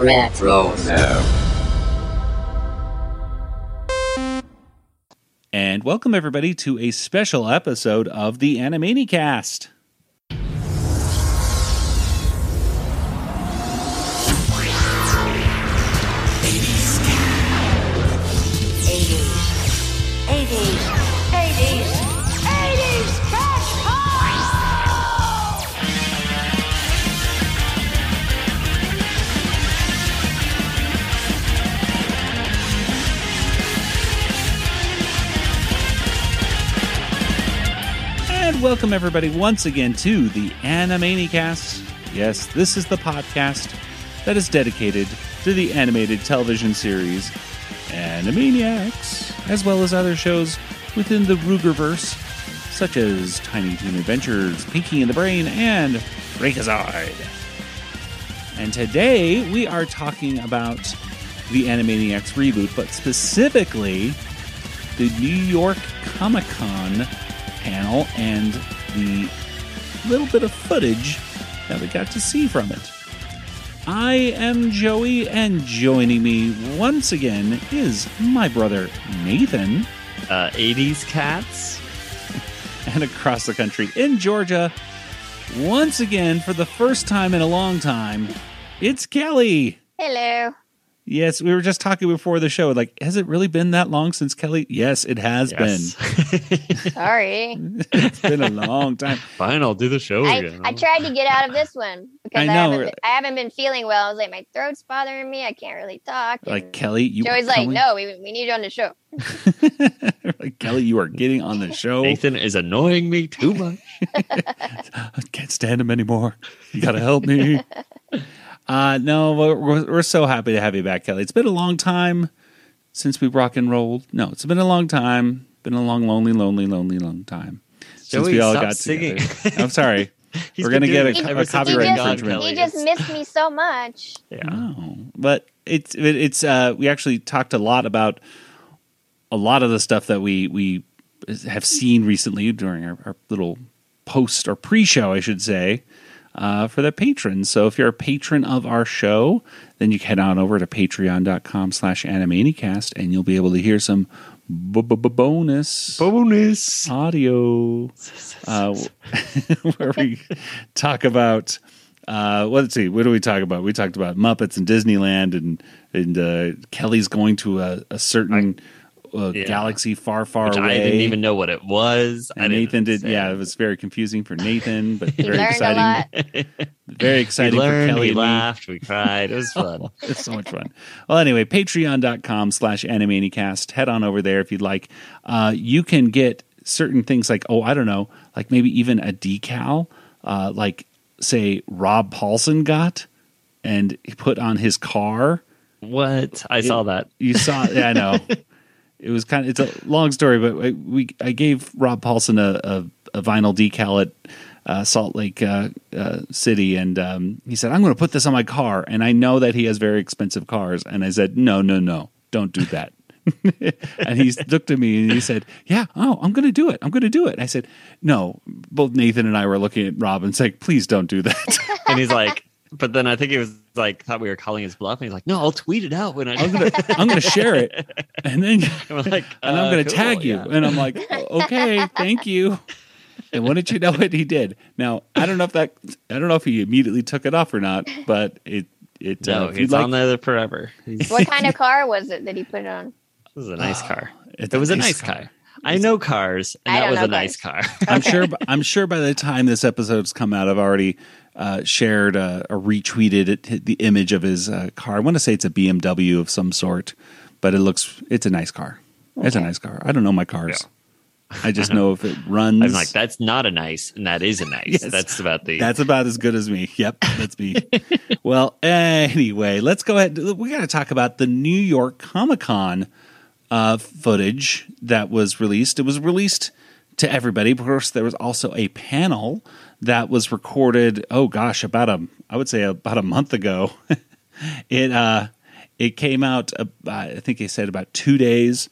Retro And welcome everybody to a special episode of the Animani welcome everybody once again to the Animanicast. Yes, this is the podcast that is dedicated to the animated television series Animaniacs, as well as other shows within the Rueggerverse, such as Tiny Toon Adventures, Pinky and the Brain, and Freakazoid. And today we are talking about the Animaniacs reboot, but specifically the New York Comic Con panel and the little bit of footage that we got to see from it. I am Joey, and joining me once again is my brother Nathan, uh, 80s cats. and across the country in Georgia, once again for the first time in a long time, it's Kelly. Hello. Yes, we were just talking before the show. Like, has it really been that long since Kelly? Yes, it has Yes. Sorry. It's been a long time. Fine, I'll do the show I, again. I tried to get out of this one because I I, know. haven't, been- I haven't been feeling well. I was like, my throat's bothering me. I can't really talk. Like and Kelly, you. Joey's like, coming- no, we, we need you on the show. like Kelly, you are getting on the show. Nathan is annoying me too much. I can't stand him anymore. You got to help me. Uh, no, we're, we're, we're so happy to have you back, Kelly. It's been a long time since we've rock and rolled. No, it's been a long time. Been a long, lonely, lonely, lonely, long time since Joey, we all got singing. together. I'm sorry. He's We're gonna get a- a copyright we've been gone, infringement. He just missed me so much. Yeah. No, but it's it, it's uh, we actually talked a lot about a lot of the stuff that we we have seen recently during our, our little post or pre-show, I should say, uh, for the patrons. So if you're a patron of our show, then you can head on over to patreon.com slash animanicast and you'll be able to hear some bonus Bonus. audio uh, where we talk about uh, well, let's see what do we talk about we talked about muppets and disneyland and and uh, kelly's going to a, a certain uh, Yeah. galaxy far far Which away I didn't even know what it was. And didn't nathan did yeah it was very confusing for nathan but He very learned exciting a lot. very We exciting for learned, kelly we laughed, we cried. It was fun. it's so much fun. Well, anyway, patreon.com slash animanicast. Head on over there if you'd like. Uh, you can get certain things like, oh, I don't know, like maybe even a decal, uh, like say Rob Paulsen got and he put on his car. What? I saw that. You saw, yeah, I know. It was kind of, it's a long story, but I, we, I gave Rob Paulsen a, a, a vinyl decal at uh, Salt Lake uh, uh, City, and um, he said, "I'm going to put this on my car." And I know that he has very expensive cars, and I said, "No, no, no, don't do that." and he looked at me and he said, "Yeah, oh, I'm going to do it. I'm going to do it." And I said, "No." Both Nathan and I were looking at Rob and saying, "Please don't do that." And he's like, but then I think he was like, thought we were calling his bluff. And he's like, no, I'll tweet it out when I I'm gonna I'm gonna share it, and then And we're like, and I'm uh, gonna cool, tag you. yeah. And I'm like, okay, thank you. And wouldn't you know it? He did. Now I don't know if that I don't know if he immediately took it off or not, but it it No, uh, if like- on there forever. What kind of car was it that he put it on? It was a nice car. It's It was a a nice nice car. car. I know cars, and I that was know a nice car. I'm sure. I'm sure by the time this episode's come out, I've already uh, shared uh, or retweeted it, the image of his uh, car. I want to say it's a BMW of some sort, but it looks it's a nice car. It's a nice car. I don't know my cars. I just know if it runs. I'm like, that's not a nice, and that is a nice. Yes. That's about the. That's about as good as me. Yep, that's me. well, anyway, let's go ahead. We got to talk about the New York Comic Con uh, footage that was released. It was released to everybody. Of course, there was also a panel that was recorded. Oh gosh, about a I would say about a month ago. it uh, it came out. Uh, I think he said about two days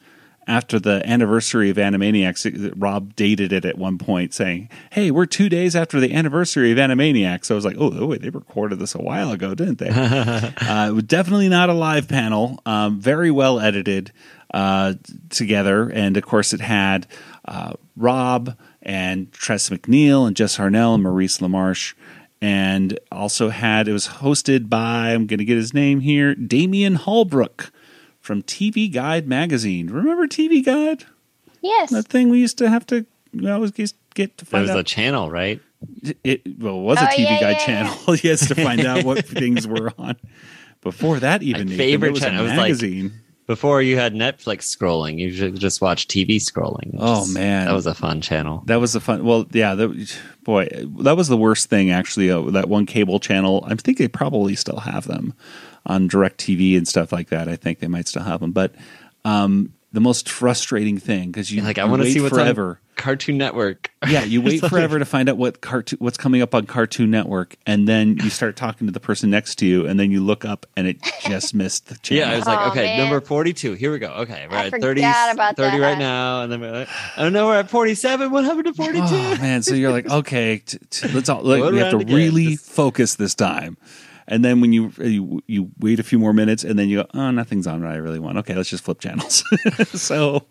after the anniversary of Animaniacs, Rob dated it at one point, saying, "Hey, we're two days after the anniversary of Animaniacs." So I was like, "Oh, oh wait, they recorded this a while ago, didn't they?" uh, it was definitely not a live panel. Um, very well edited uh, together, and of course, it had uh, Rob and Tress MacNeille and Jess Harnell and Maurice LaMarche. And also had it was hosted by I'm going to get his name here, Damian Holbrook from TV Guide magazine. Remember TV Guide? Yes. That thing we used to have to we always get get to There find was out. a channel, right? it well, it was a Oh, TV yeah, Guide yeah, channel. yes, to find out what things were on. Before that, even My Nathan, favorite it was channel. a It was like- magazine. Before you had Netflix scrolling, you should just watch TV scrolling. Oh, Just- man. that was a fun channel. That was a fun. Well, yeah, that, boy, that was the worst thing actually. Uh, that one cable channel. I think they probably still have them on Direct TV and stuff like that. I think they might still have them, but um, the most frustrating thing because you Like I want to see what's forever. on Cartoon Network. Yeah, you wait forever to find out what cartoon what's coming up on Cartoon Network, and then you start talking to the person next to you, and then you look up and it just missed the channel. Yeah, I was like, Oh, okay, man. number 42. Here we go. Okay, we're I at 30, about 30 that. right now. And then we're like, oh no, we're at 47. What happened to 42? Oh man, so you're like, okay, t- t- let's all like, Go we have to again. really Just- focus this time. And then when you, you you wait a few more minutes, and then you go, oh, nothing's on what I really want. Okay, let's just flip channels. so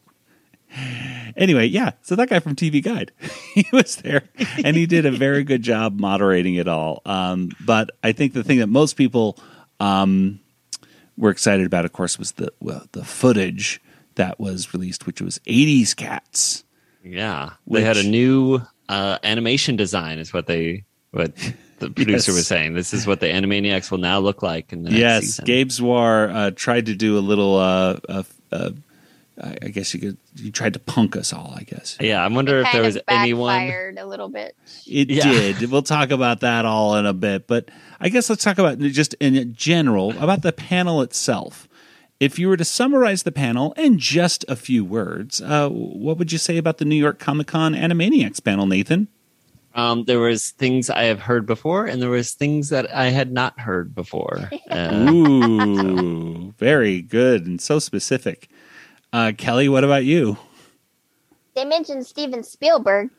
anyway, yeah. So that guy from TV Guide, he was there, and he did a very good job moderating it all. Um, but I think the thing that most people um, were excited about, of course, was the well, the footage that was released, which was '80s cats. Yeah, they had a new uh, animation design, is what they what the producer Yes. was saying. This is what the Animaniacs will now look like in the next yes, season. Gabe Swarr uh, tried to do a little. Uh, I I guess you could. You tried to punk us all. I guess Yeah, I wonder It if there was anyone. backfired a little bit. it Yeah. did. We'll talk about that all in a bit, but I guess let's talk about just in general about the panel itself. If you were to summarize the panel in just a few words, uh, what would you say about the New York Comic Con Animaniacs panel, Nathan? Um, there was things I have heard before, and there was things that I had not heard before. Uh, Ooh, very good and so specific. Uh, Kelly, what about you? They mentioned Steven Spielberg.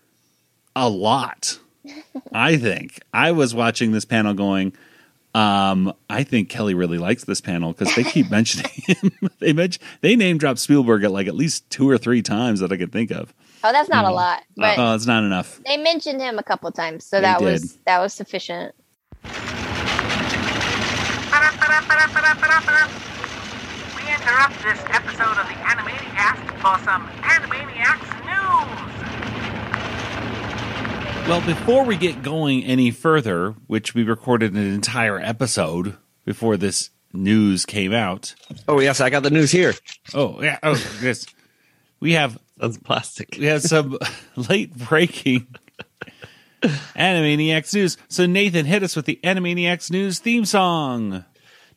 a lot. I think I was watching this panel going. Um, I think Kelly really likes this panel because they keep mentioning him. they mention they name drop Spielberg at like at least two or three times that I could think of. Oh, that's not a lot, but Oh, it's not enough. they mentioned him a couple times, so They that did. was that was sufficient. We interrupt this episode of the Animaniacs for some Animaniacs news. Well, before we get going any further, which we recorded an entire episode before this news came out. oh yes, I got the news here. Oh yeah. Oh yes. We have That's plastic. we have some late breaking Animaniacs news. So Nathan, hit us with the Animaniacs news theme song.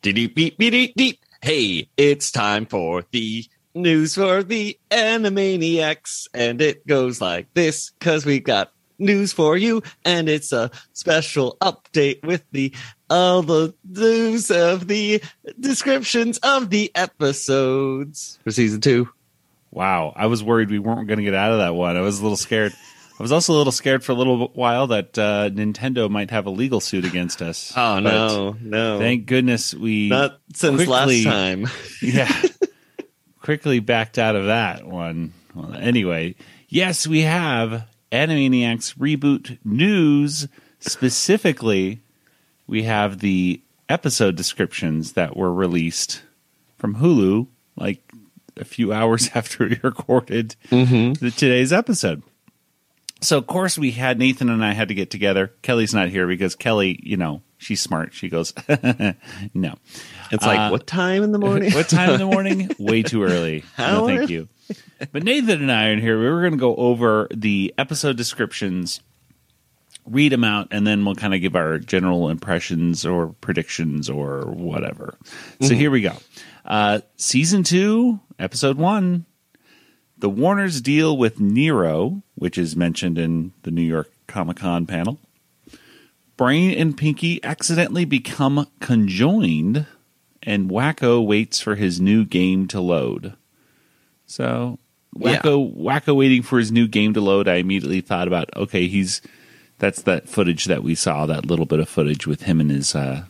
Deep beep beep beep beep. Hey, it's time for the news for the Animaniacs, and it goes like this because we've got news for you, and it's a special update with the all the news of the descriptions of the episodes for season two. Wow, I was worried we weren't going to get out of that one. I was a little scared. I was also a little scared for a little while that uh, Nintendo might have a legal suit against us. Oh no, no, Thank goodness we not since quickly- last time. yeah quickly backed out of that one. Well, anyway, yes, we have Animaniacs reboot news. Specifically, we have the episode descriptions that were released from Hulu, like a few hours after we recorded the, today's episode. So, of course, we had Nathan and I had to get together. Kelly's not here because Kelly, you know, she's smart. She goes, no. It's like Uh, what time in the morning? what time in the morning? Way too early. No, thank you. But Nathan and I are in here. We were going to go over the episode descriptions, read them out, and then we'll kind of give our general impressions or predictions or whatever. Mm-hmm. So here we go. Uh, season two, episode one. The Warners deal with Nero, which is mentioned in the New York Comic Con panel. Brain and Pinky accidentally become conjoined, and Wakko waits for his new game to load. So, Wakko Wakko waiting for his new game to load, I immediately thought about okay, he's that's that footage that we saw, that little bit of footage with him and his uh,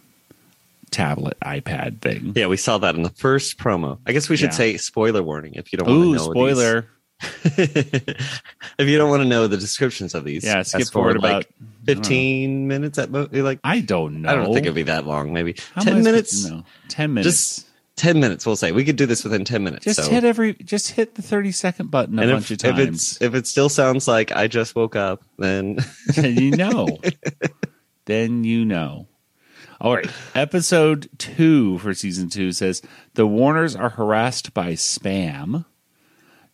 tablet iPad thing. Yeah, we saw that in the first promo. I guess we should Yeah. say spoiler warning if you don't want to Ooh, know. spoiler! if you don't want to know the descriptions of these, Yeah, skip forward like about fifteen minutes at most. Like I don't know. I don't think it'd be that long. Maybe How ten minutes. know? Ten minutes. Just ten minutes. We'll say we could do this within ten minutes. Just so. hit every. Just hit the thirty second button a and bunch if, of if times. it's if it still sounds like I just woke up, then then you know. then you know. All right. Episode two for season two says the Warners are harassed by spam.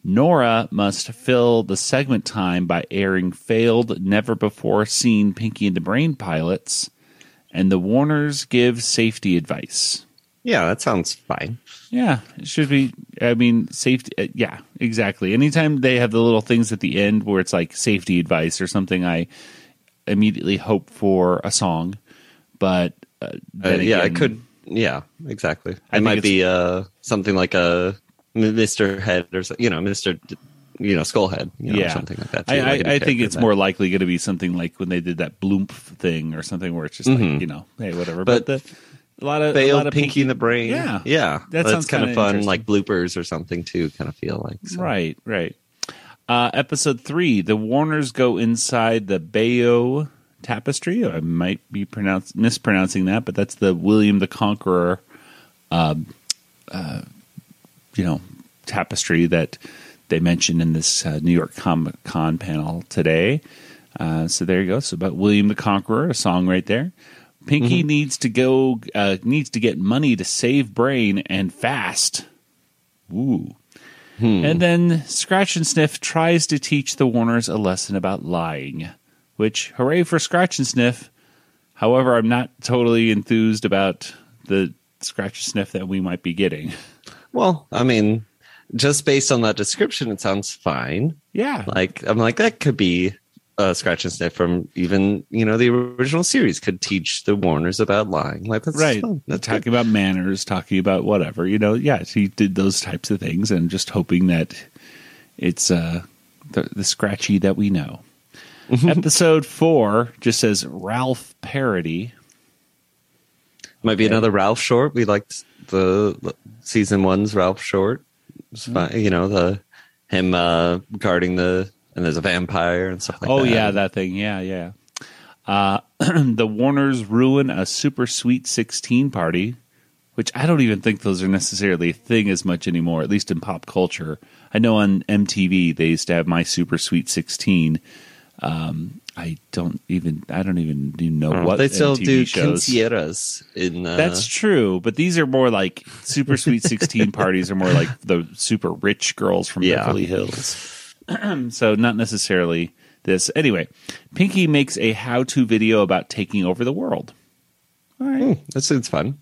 Nora must fill the segment time by airing failed, never before seen Pinky and the Brain pilots, and the Warners give safety advice. yeah, that sounds fine. Yeah, it should be. I mean, safety. Uh, yeah, exactly. Anytime they have the little things at the end where it's like safety advice or something, I immediately hope for a song. But uh, Uh, yeah, it again- could. Yeah, exactly. I It might be uh something like a Mister Head or you know Mister you know Skullhead, you know, yeah, something like that. too, I, like I, I think it's that- more likely going to be something like when they did that Bloomp thing or something where it's just like Mhm. you know, hey, whatever. But, But the a lot of a lot of Pinky in the Brain. Yeah. yeah, That that's kind of fun, like bloopers or something too. Kind of feel like so. Right, right. Uh, episode three: The Warners go inside the Bayeux Tapestry. I might be pronounced mispronouncing that, but that's the William the Conqueror, um, uh, you know, tapestry that they mentioned in this uh, New York Comic Con panel today. Uh, so there you go. So about William the Conqueror, a song right there. Pinky needs to go, uh, needs to get money to save Brain and fast. Ooh. And then Scratchansniff tries to teach the Warners a lesson about lying, which, hooray for Scratchansniff. However, I'm not totally enthused about the Scratchansniff that we might be getting. Well, I mean, just based on that description, it sounds fine. Yeah. Like I'm like that could be a Scratchansniff from even you know the original series could teach the Warners about lying. Like that's right. fun. That's talking good. about manners, talking about whatever. You know, yeah, he did those types of things and just hoping that it's uh, the, the Scratchy that we know. Mm-hmm. Episode four just says Ralph parody. Might be Okay. another Ralph short. We liked the season one's Ralph short. Hmm. fine. You know the him uh guarding the and there's a vampire and stuff like oh that. Oh yeah, that thing. Yeah, yeah. Uh, the Warners ruin a super sweet sixteen party, which I don't even think those are necessarily a thing as much anymore. At least in pop culture, I know on MTV they used to have my super sweet sixteen. Um, I don't even. I don't even know Oh, what they still MTV do shows. quinceañeras in uh, That's true, but these are more like super sweet sixteen parties are more like the super rich girls from Yeah. Beverly Hills. so not necessarily this. Anyway, Pinky makes a how-to video about taking over the world. All right. Hmm, that sounds fun.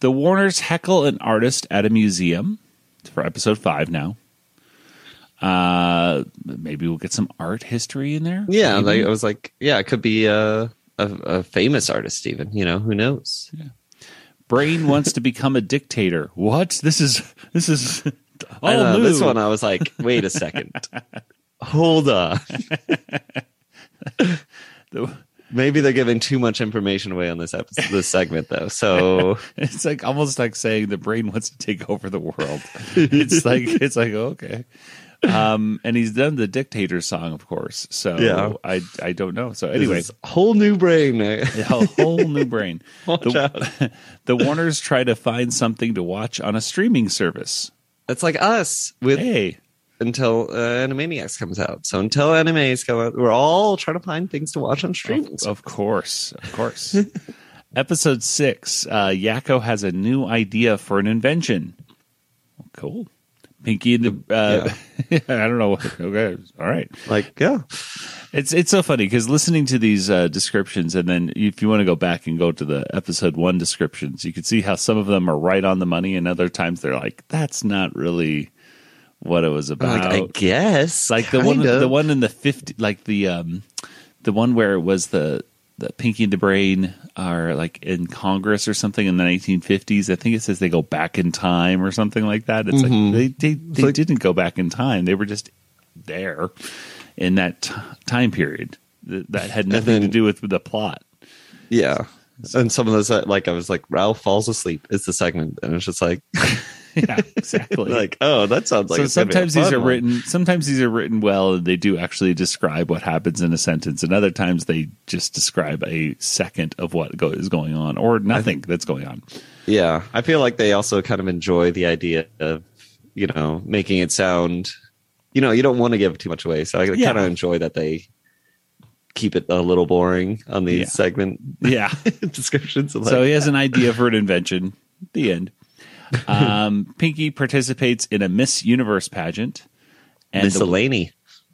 The Warners heckle an artist at a museum for episode five now. Uh, maybe we'll get some art history in there. Yeah, Maybe. like, I was like, yeah, it could be a, a a famous artist even. You know, who knows? Yeah. Brain wants to become a dictator. What? This is this is all I know, this one I was like, wait a second, hold on. The- Maybe they're giving too much information away on this episode, this segment, though. So It's like almost like saying the brain wants to take over the world. It's like it's like okay. Um, and he's done the dictator song, of course. So Yeah. I I don't know. So anyway, whole new brain. a whole new brain. Watch The, the Warners try to find something to watch on a streaming service. It's like us with Hey, until uh, Animaniacs comes out. So until animes come out, we're all trying to find things to watch on streaming. of, of course, of course. Episode six. Uh, Yakko has a new idea for an invention. Cool. Pinky and the. Uh, I don't know. Okay, all right. Like, yeah, It's it's so funny because listening to these uh, descriptions, and then if you want to go back and go to the episode one descriptions, you can see how some of them are right on the money, and other times they're like, "That's not really what it was about." like I guess, like the one of. the one in the 50 like the um the one where it was the the Pinky and the Brain are like in Congress or something in the 1950s. I think it says they go back in time or something like that. It's Mhm. like they they, they like- didn't go back in time. They were just there in that t- time period. That, that had nothing to do with the plot. Yeah. And some of those, like, I was like, Ralph falls asleep is the segment. And it's just like, Yeah, exactly. like, oh, that sounds like so it's gonna be a sometimes these are one. written sometimes these are written well and they do actually describe what happens in a sentence and other times they just describe a second of what go- is going on or nothing that's going on Yeah. I feel like they also kind of enjoy the idea of, you know, making it sound, you know, you don't want to give too much away. So I Yeah. kind of enjoy that they keep it a little boring on these Yeah. segment yeah descriptions. So he has an idea for an invention the end um, pinky participates in a miss universe pageant and the- miscellany.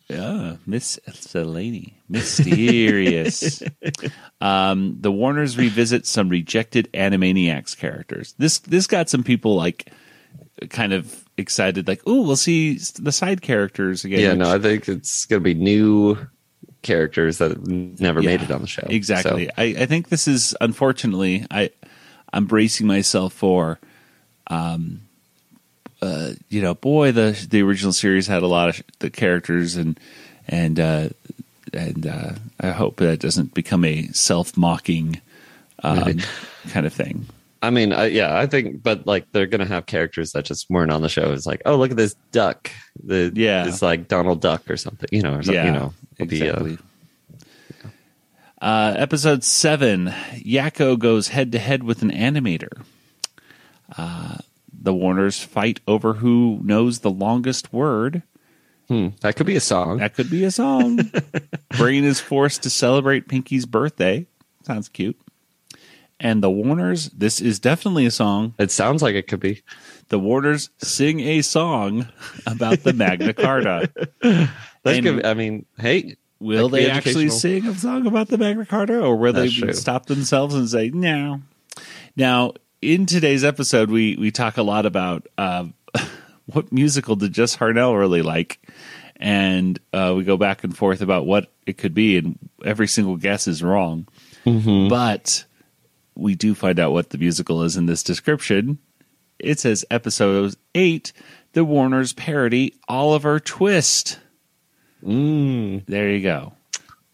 Yeah, Miss Selene. Mysterious. um, the Warners revisit some rejected Animaniacs characters. This this got some people like kind of excited, like, oh, we'll see the side characters again. Yeah, which- no, I think it's going to be new characters that never Yeah, made it on the show. Exactly. So, I, I think this is unfortunately I I'm bracing myself for um uh you know boy the the original series had a lot of the characters and and uh and uh I hope that doesn't become a self-mocking um, kind of thing. I mean, I, yeah, I think, but like they're going to have characters that just weren't on the show. It's like, oh, look at this duck. The Yeah. it's like Donald Duck or something, you know, or something, yeah, you know, it'll be, uh. Uh, episode seven, Yakko goes head to head with an animator. Uh, the Warners fight over who knows the longest word. hmm, that could be a song. That could be a song. Brain is forced to celebrate Pinky's birthday. Sounds cute. And the Warners, this is definitely a song. It sounds like it could be. The Warners sing a song about the Magna Carta. That could, I mean, hey, Will That could be they actually sing a song about the Magna Carta, or will they true. stop themselves and say no? Now, in today's episode, we we talk a lot about uh, what musical did Jess Harnell really like, and uh, we go back and forth about what it could be, and every single guess is wrong. Mm-hmm. But we do find out what the musical is in this description. It says episode eight, the Warner's parody Oliver Twist. mm, There you go.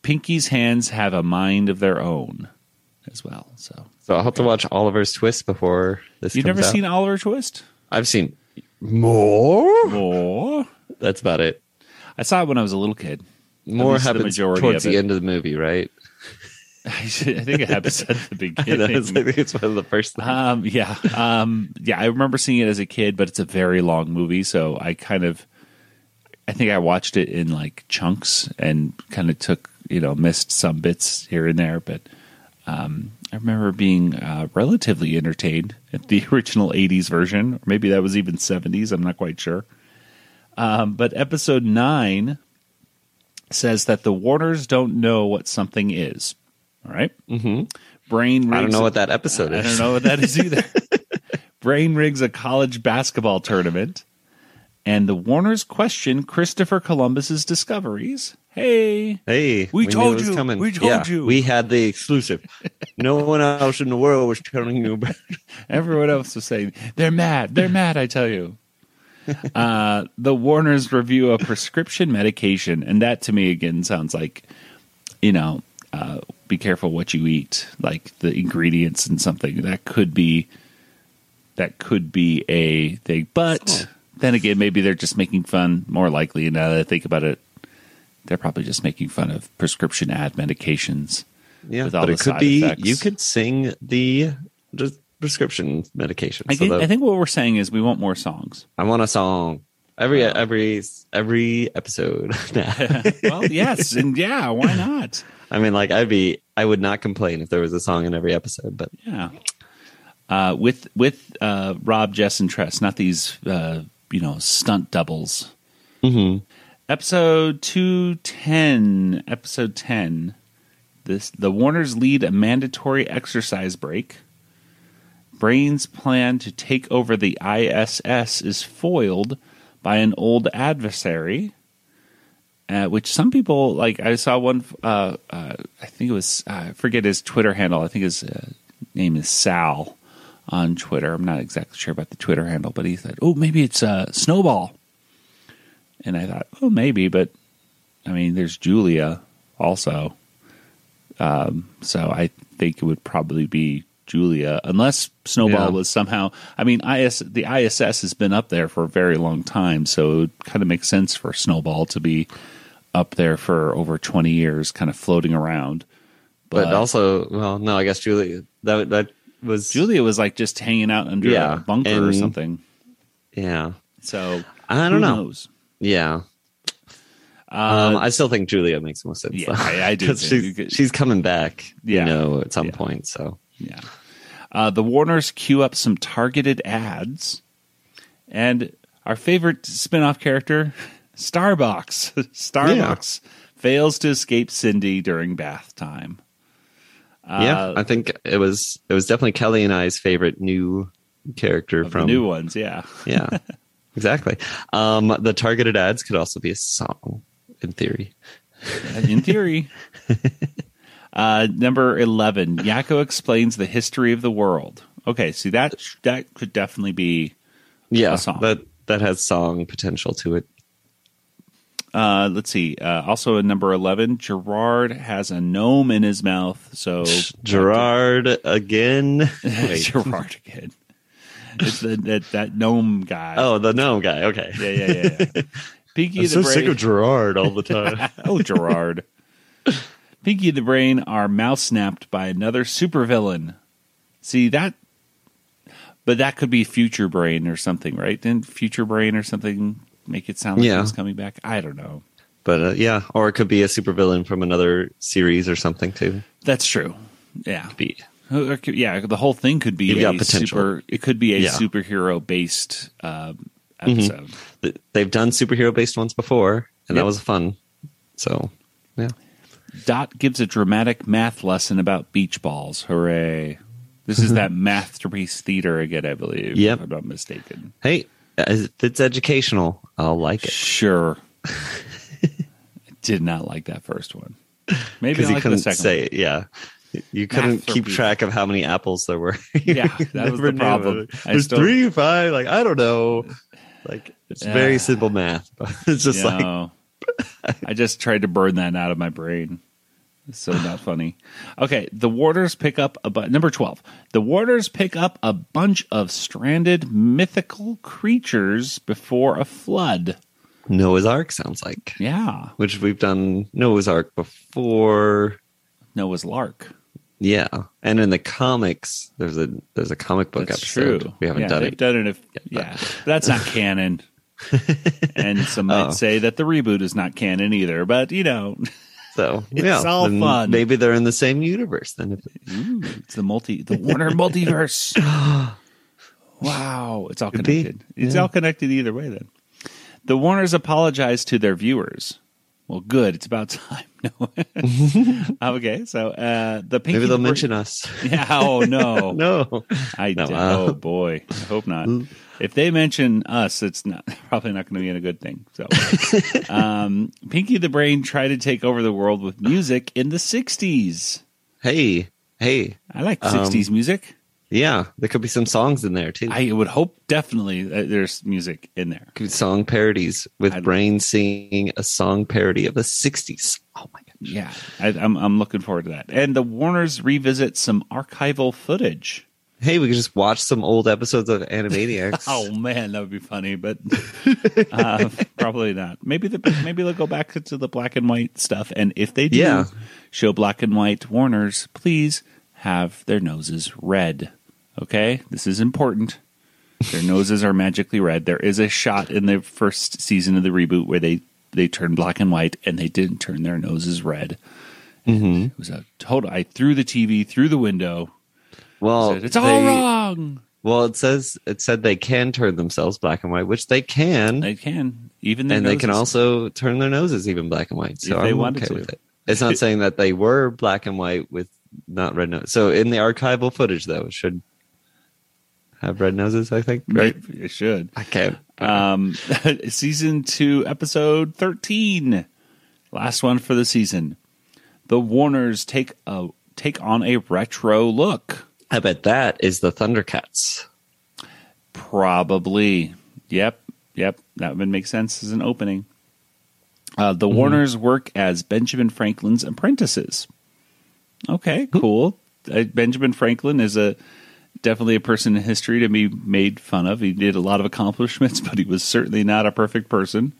Pinky's hands have a mind of their own as well. So so I'll have to watch Oliver's Twist before this. you've never out. seen Oliver Twist? I've seen more. Oh, That's about it. I saw it when I was a little kid. More least the happens towards the end of the movie, right? I think it happens at the beginning. I know, it's, beginning. like, it's one of the first things. Um, yeah, um, yeah. I remember seeing it as a kid, but it's a very long movie, so I kind of, I think I watched it in like chunks and kind of took, you know, missed some bits here and there, but um, I remember being uh, relatively entertained at the original '80s version, or maybe that was even '70s. I'm not quite sure. Um, but episode nine says that the Warners don't know what something is. All right? mm-hmm. Brain. I don't know a- what that episode is. I don't know what that is either. Brain rigs a college basketball tournament, and the Warners question Christopher Columbus's discoveries. Hey, Hey, We knew told you. Coming. We told Yeah, you. We had the exclusive. no one else in the world was telling you about. everyone else was saying they're mad. They're mad. I tell you. Uh, the Warners review a prescription medication, and that to me again sounds like, you know, uh, be careful what you eat, like the ingredients in something that could be, that could be a thing. But. Then again, maybe they're just making fun. More likely, now that I think about it, they're probably just making fun of prescription ad medications. Yeah, but it could be effects. you could sing the prescription medication. I So think, I think what we're saying is we want more songs. I want a song every Wow. every every episode. well, yes, and yeah, why not? I mean, like I'd be I would not complain if there was a song in every episode, but Yeah, uh, with with uh, Rob, Jess, and Tress, not these uh, you know stunt doubles. Mhm. Episode two ten. Episode ten. This the Warners lead a mandatory exercise break. Brain's plan to take over the ISS is foiled by an old adversary. uh, which some people like. I saw one. Uh, uh, I think it was. Uh, I forget his Twitter handle. I think his uh, name is Sal on Twitter. I'm not exactly sure about the Twitter handle, but he said, "Oh, maybe it's uh, Snowball." And I thought, "Oh, maybe," but I mean, there's Julia also. Um, so I think it would probably be Julia, unless Snowball Yeah. was somehow. I mean, IS the ISS has been up there for a very long time, so it would kind of make sense for Snowball to be up there for over twenty years, kind of floating around. But, also, well, no, I guess Julia. That that was Julia was like just hanging out under Yeah, a bunker or something. Yeah, So I don't know. knows? Yeah, Uh, um, I still think Julia makes more sense. yeah. I- I do. She's, she's coming back. Yeah. you know, at some Yeah. point. So Yeah. Uh, the Warners queue up some targeted ads. And our favorite spin off character, Starbox. Starbox fails to escape Cindy during bath time. Yeah, Uh, I think it was it was definitely Kelly and I's favorite new character from the new ones, yeah. Yeah, exactly. Um, the targeted ads could also be a song in theory. In theory. uh, number 11, Yakko explains the history of the world. Okay, see, that, that could definitely be Yeah, A song. that that has song potential to it. Uh, let's see. Uh, also in number eleven, Gerard has a gnome in his mouth. So Gerard again. Gerard again. It's the, that that gnome guy. Oh, the gnome guy. Okay. yeah, yeah, yeah. yeah. Pinky the Brain. Gerard all the time. oh, Gerard. Pinky the Brain are mouse snapped by another supervillain. See that, but that could be Future Brain or something, right? Didn't Future Brain or something make it sound like Yeah. it was coming back? I don't know. but uh, yeah, or it could be a supervillain from another series or something too. That's true. Yeah. Be Or could- yeah, the whole thing could be You've a super. It could be a Yeah. Mm-hmm. superhero based um, episode. th- they've done superhero based ones before, and Yep. that was fun. So yeah, Dot gives a dramatic math lesson about beach balls. Hooray! This is that masterpiece theater again, I believe. Yep. if I'm not mistaken. hey, it's educational, I'll like it Sure. Did not like that first one. Maybe I you like the couldn't second say it. Yeah. You couldn't keep track of how many apples there were. Yeah, that was the problem. There's still- three, five. Like I don't know. Like it's very simple math, but it's just one. like No. I just tried to burn that out of my brain. So not funny. Okay, the warders pick up a bu- number twelve. The warders pick up a bunch of stranded mythical creatures before a flood. Noah's Ark sounds like, Yeah, which we've done Noah's Ark before. Noah's Lark. Yeah, and in the comics, there's a there's a comic book That's episode. true. We haven't yeah, done it. done it. If, yeah, but that's not canon. and some might Oh. say that the reboot is not canon either. But you know, So It's yeah, all fun. Maybe they're in the same universe. Then if, Ooh, it's the multi, the Warner multiverse. wow, it's all Could be. connected. It's Yeah. all connected either way. Then the Warners apologize to their viewers. Well, good. It's about time. No. okay, so uh, the Pinky maybe they'll the mention us. Yeah. Oh no. no, I No, uh, oh boy, I hope not. If they mention us, it's not probably not going to be a good thing. So, um, Pinky the Brain tried to take over the world with music in the '60s. hey, hey, I like Um, '60s music. Yeah, there could be some songs in there too. I would hope definitely that there's music in there. Could be song parodies with I'd- Brain singing a song parody of the '60s. Oh my god! Yeah, I, I'm I'm looking forward to that. And the Warners revisit some archival footage. Hey, we could just watch some old episodes of Animaniacs. Oh man, that would be funny, but uh, probably not. Maybe the maybe they'll go back to the black and white stuff, and if they do Yeah. show black and white Warners, please have their noses red. Okay, this is important. Their noses are magically red. There is a shot in the first season of the reboot where they they turn black and white, and they didn't turn their noses red. hmm It was a total. I threw the TV through the window. Well, said, it's all they- wrong. Well, it says it said they can turn themselves black and white, which they can, They can even, and they can also turn their noses even black and white. So If they I'm wanted okay to. with it. It's not saying that they were black and white with not red nose. So in the archival footage, though, it should have red noses. I think. Right? It should. I can't. Um, season two, episode thirteen. Last one for the season. The Warners take a take on a retro look. I bet that is the Thundercats. Probably. Yep. Yep. That would make sense as an opening. Uh, the Warners work as Benjamin Franklin's apprentices. Okay, cool. Uh, Benjamin Franklin is a definitely a person in history to be made fun of. He did a lot of accomplishments, but he was certainly not a perfect person.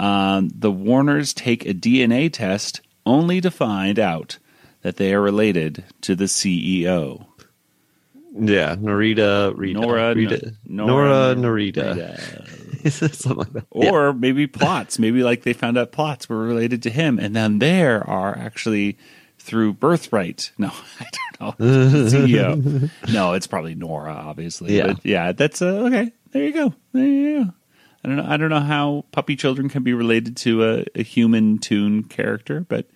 Um, the Warners take a DNA test only to find out that they are related to the CEO. Yeah, Narita, Rita, Nora, Rita, Nora, Nora, Narita. Something like that. Yeah. Or maybe plots. Maybe like they found out plots were related to him, and then there are actually through birthright. No, I don't know. CEO. No, it's probably Nora, obviously. Yeah. But yeah, that's uh, okay. There you go. There you go. I don't know. I don't know how puppy children can be related to a, a human tune character, but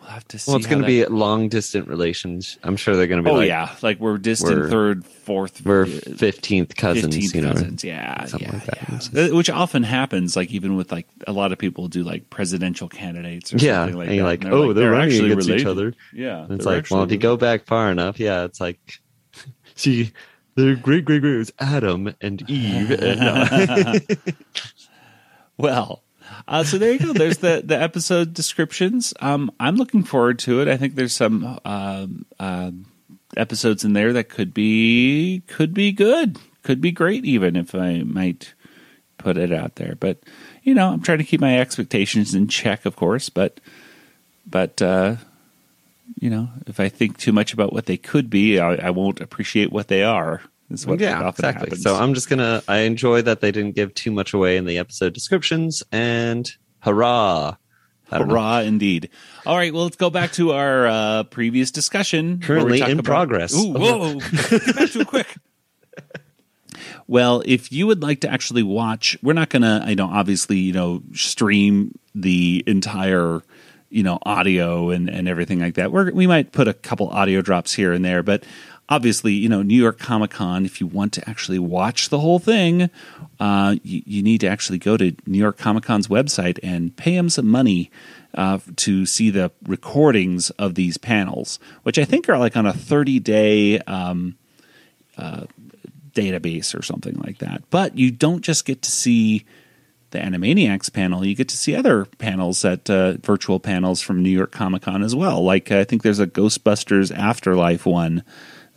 we'll have to see. well, it's going to be long distance relations. I'm sure they're going to be Oh like, yeah, like we're distant we're- third, fourth, we're uh, 15th cousins, 15th you know. cousins. Yeah, something yeah, like that. yeah. Uh, Which often happens, like even with like a lot of people do like presidential candidates or Yeah, something like and you're that. like, and oh, they're running actually against each related. other. Yeah, And it's like, well, if you go back far enough, yeah, it's like, see, their great great great was Adam and Eve. And, no. Well, uh, so there you go. There's the the episode descriptions. Um, I'm looking forward to it. I think there's some um episodes in there that could be could be good, could be great, even if I might put it out there. But you know, I'm trying to keep my expectations in check, of course. But but uh, you know, if I think too much about what they could be, I, I won't appreciate what they are. Is what yeah, exactly. happens. So I'm just gonna. I enjoy that they didn't give too much away in the episode descriptions, and hurrah! Don't know. Hurrah, indeed. All right, well, let's go back to our uh, previous discussion. Currently in about- progress. Ooh, whoa. Get back to it quick. Well, if you would like to actually watch, we're not going to, I know, obviously, you know, stream the entire, you know, audio and, and everything like that. We're, we might put a couple audio drops here and there, but obviously, you know, New York Comic Con, if you want to actually watch the whole thing, uh, you, you need to actually go to New York Comic Con's website and pay them some money uh, to see the recordings of these panels, which I think are like on a 30 day um, uh, database or something like that. But you don't just get to see the Animaniacs panel, you get to see other panels at uh, virtual panels from New York Comic Con as well. Like, I think there's a Ghostbusters Afterlife one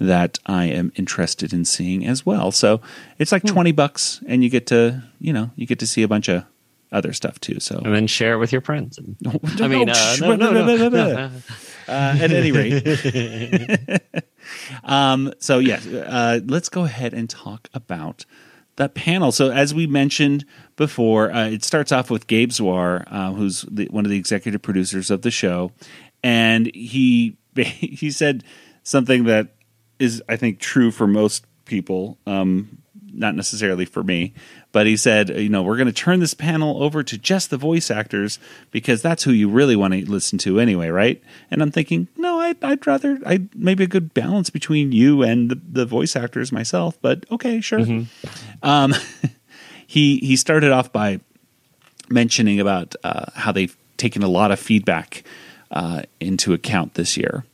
that I am interested in seeing as well. So it's like 20 bucks and you get to, you know, you get to see a bunch of other stuff too. So and then share it with your friends. I I mean, uh, no, no, no. Uh, at any rate, um, so yes, uh, let's go ahead and talk about the panel. So as we mentioned before, uh, it starts off with Gabe Swarr, uh, who's the, one of the executive producers of the show, and he he said something that is, I think, true for most people. Um, not necessarily for me, but he said, you know, we're going to turn this panel over to just the voice actors because that's who you really want to listen to anyway, right? And I'm thinking, no, I'd, I'd rather, I maybe a good balance between you and the, the voice actors myself, but okay, sure. Um, he he started off by mentioning about uh, how they've taken a lot of feedback uh, into account this year.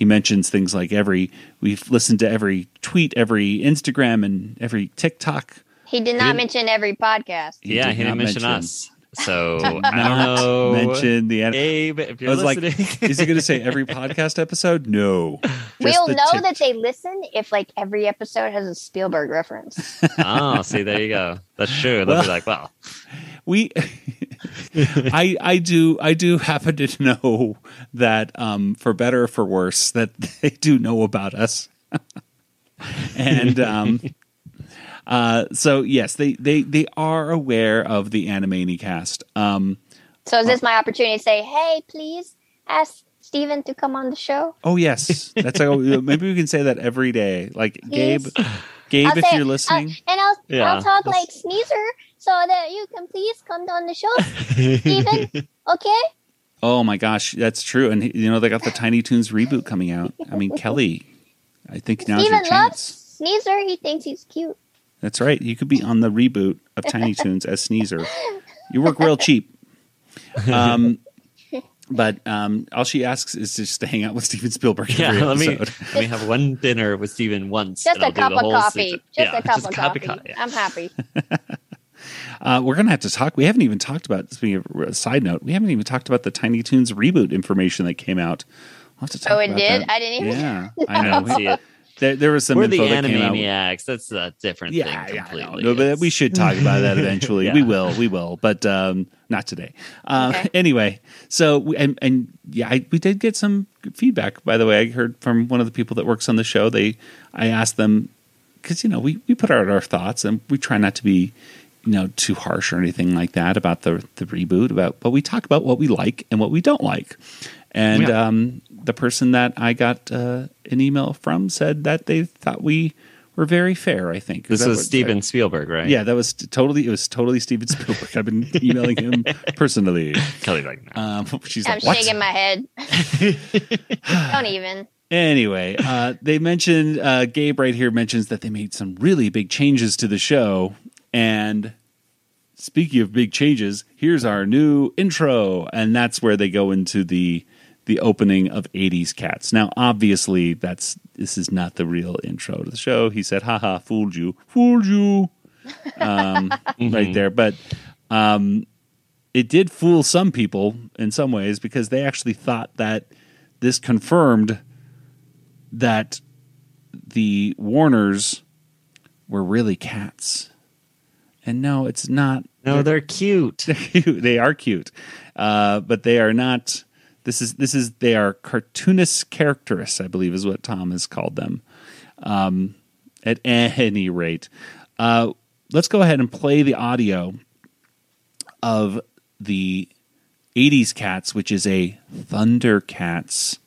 He mentions things like every we've listened to every tweet, every Instagram, and every TikTok. He did not didn't- mention every podcast. He yeah, did he didn't mention, mention- us. So I don't Not know. mention the. an- Abe, if I you're was like, is he going to say every podcast episode? No. Just we'll know Tik- that they listen if like every episode has a Spielberg reference. oh, see, there you go. That's true. They'll Well- be like, well, we i i do i do happen to know that um for better or for worse that they do know about us. And um uh so yes they they they are aware of the animanicast. Um So is this my opportunity to say, hey, please ask Steven to come on the show? oh yes. That's like maybe we can say that every day. Like gabe Please. gabe I'll if say- you're listening. Uh, and I'll Yeah, I'll talk like Sneezer so that you can please come on the show, Steven. Okay? oh my gosh that's true and you know they got the tiny toons reboot coming out i mean kelly i think now's your Steven loves chance Sneezer. He thinks he's cute. That's right. You could be on the reboot of Tiny Toons as Sneezer. You work real cheap. Um, But um, all she asks is just to hang out with Steven Spielberg. Yeah, every let me let me have one dinner with Steven once. Just a cup of coffee. season. Just Yeah, a cup just of cup coffee. I'm happy. Uh, we're gonna have to talk. We haven't even talked about. Speaking of a side note, we haven't even talked about the Tiny Toons reboot information that came out. We'll have to talk Oh, it did? that. I didn't even- Yeah, I I know. don't see it. There, there was some We're info the that came out. Animaniacs. That's a different Yeah, thing yeah, completely. know. No, but we should talk about that eventually. Yeah. We will, we will, but um, not today. Um, Okay. Anyway, so we- and, and yeah, I, we did get some feedback. By the way, I heard from one of the people that works on the show. They, I asked them because you know we we put out our thoughts and we try not to be you know too harsh or anything like that about the the reboot about but we talk about what we like and what we don't like and Yeah. um, the person that i got uh, an email from said that they thought we were very fair i think This that was what- Steven Spielberg, right? yeah that was totally it was totally steven spielberg i've been emailing him personally Kelly like no. um, she's I'm like what shaking my head. Don't even. Anyway, uh, they mentioned uh, Gabe right here mentions that they made some really big changes to the show. And speaking of big changes, here's our new intro, and that's where they go into the the opening of 80s Cats. Now, obviously, that's this is not the real intro to the show. He said, "Haha, fooled you, fooled you," um, right there. But um, it did fool some people in some ways because they actually thought that this confirmed that the Warners were really cats. And no, it's not. no, they're cute. They're cute. They are cute, uh, but they are not. This is this is they are cartoonist characterists, I believe, is what Tom has called them. Um, at any rate, uh, let's go ahead and play the audio of the '80s Cats, which is a Thundercats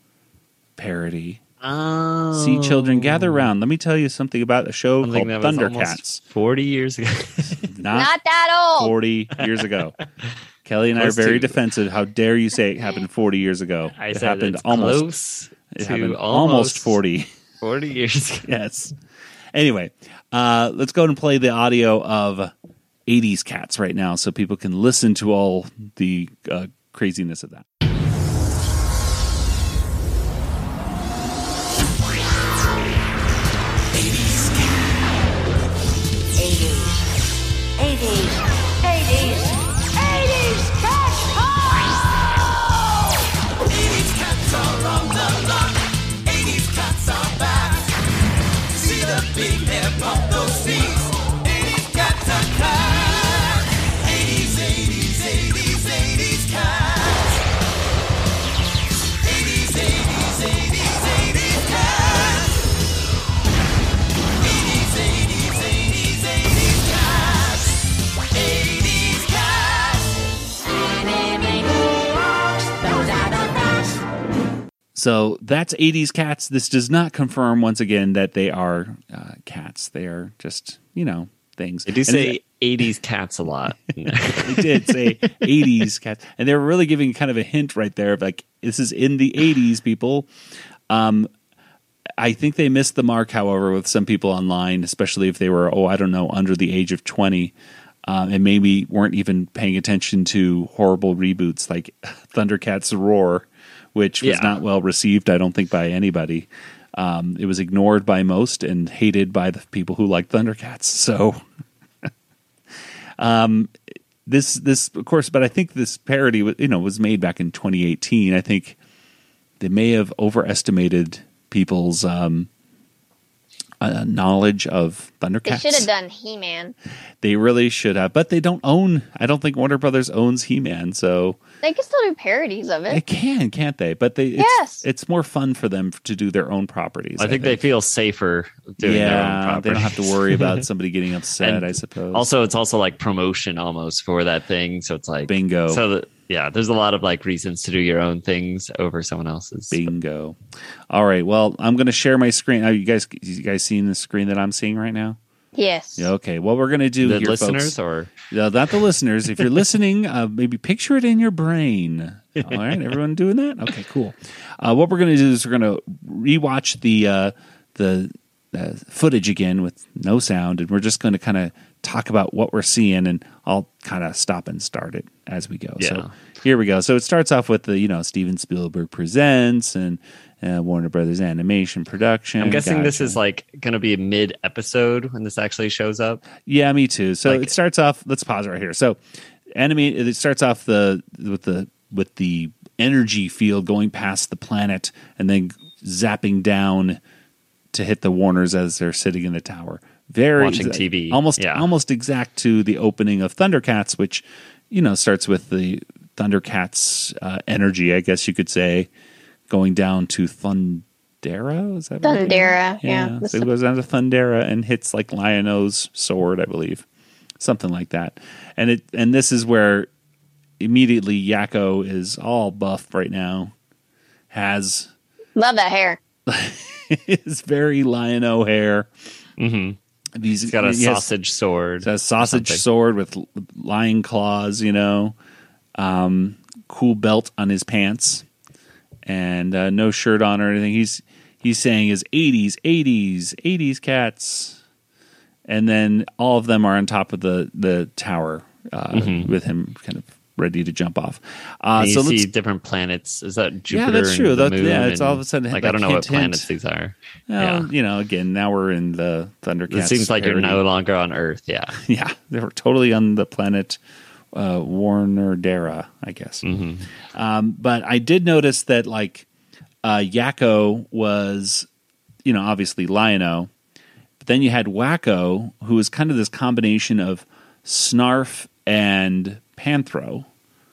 parody. Oh, See, children, gather around. Let me tell you something about a show Something called Thundercats. Forty years ago. Not, Not that old. 40 years ago. Kelly and I are very to. defensive. How dare you say it happened 40 years ago? I it said happened it's almost close it to happened almost, almost 40. 40 years ago. yes. Anyway, uh, let's go and play the audio of 80s cats right now so people can listen to all the uh, craziness of that. So that's 80s cats. This does not confirm, once again, that they are uh, cats. They are just, you know, things. They do And say 80s cats a lot. they did say 80s cats and they were really giving kind of a hint right there of like this is in the 80s people um i think they missed the mark however with some people online especially if they were oh i don't know under the age of 20 um, and maybe weren't even paying attention to horrible reboots like thundercats roar which was Yeah. not well received i don't think by anybody um, it was ignored by most and hated by the people who like thundercats so this this of course but i think this parody you know was made back in 2018 i think they may have overestimated people's um uh, knowledge of Thundercats. They should have done He Man. they really should have but they don't own i don't think warner brothers owns he-man so They can still do parodies of it. they it. can can't they but they it's, Yes. it's more fun for them to do their own properties I think they feel safer doing their own yeah they don't have to worry about somebody getting upset And i suppose Also, it's also like promotion almost for that thing. So it's like bingo So that, yeah, there's a lot of like reasons to do your own things over someone else's. Bingo. All right. Well, I'm going to share my screen. Are you guys, you guys seeing the screen that I'm seeing right now? Yes. Okay. What we're going to do the here, listeners folks, or No, not the listeners. If you're listening, uh, maybe picture it in your brain. All right. Everyone doing that? Okay. Cool. Uh, what we're going to do is we're going to rewatch the uh, the uh, footage again with no sound, and we're just going to kind of talk about what we're seeing, and I'll kind of stop and start it as we go. Yeah. So here we go. So it starts off with the you know Steven Spielberg presents and uh, Warner Brothers Animation production. I'm guessing this is like going to be a mid episode when this actually shows up. Yeah, me too. So Like it starts off. Let's pause right here. So, enemy. It starts off the with the with the energy field going past the planet and then zapping down to hit the Warners as they're sitting in the tower. Very Watching TV, almost yeah. almost exact to the opening of Thundercats, which you know starts with the Thundercats uh, energy, I guess you could say, going down to Thundera. Is that what it is? Thundera. Yeah. So it goes down to Thundera and hits like Lion-O's sword, I believe, something like that. And it and this is where immediately Yakko is all buff right now, has Love that hair. his very Lion-O hair. Mm-hmm. These He's got a he has- sausage sword. a sausage sword with lion claws, you know, um, cool belt on his pants, and uh, no shirt on or anything. He's he's saying his '80s, '80s, '80s cats, and then all of them are on top of the the tower uh, with him kind of ready to jump off. Uh, so see different planets. Is that Jupiter? Yeah, that's true. That- yeah, it's and- all of a sudden like I don't know what hint, hint. planets these are. Well, yeah. you know, again, now we're in the Thundercats. It seems like you're no longer on Earth. Yeah. Yeah, they were totally on the planet uh, Warner Dara, I guess. Mm-hmm. Um, but I did notice that like uh, Yakko was, you know, obviously Lion-O, but then you had Wakko, who was kind of this combination of Snarf and Panthro,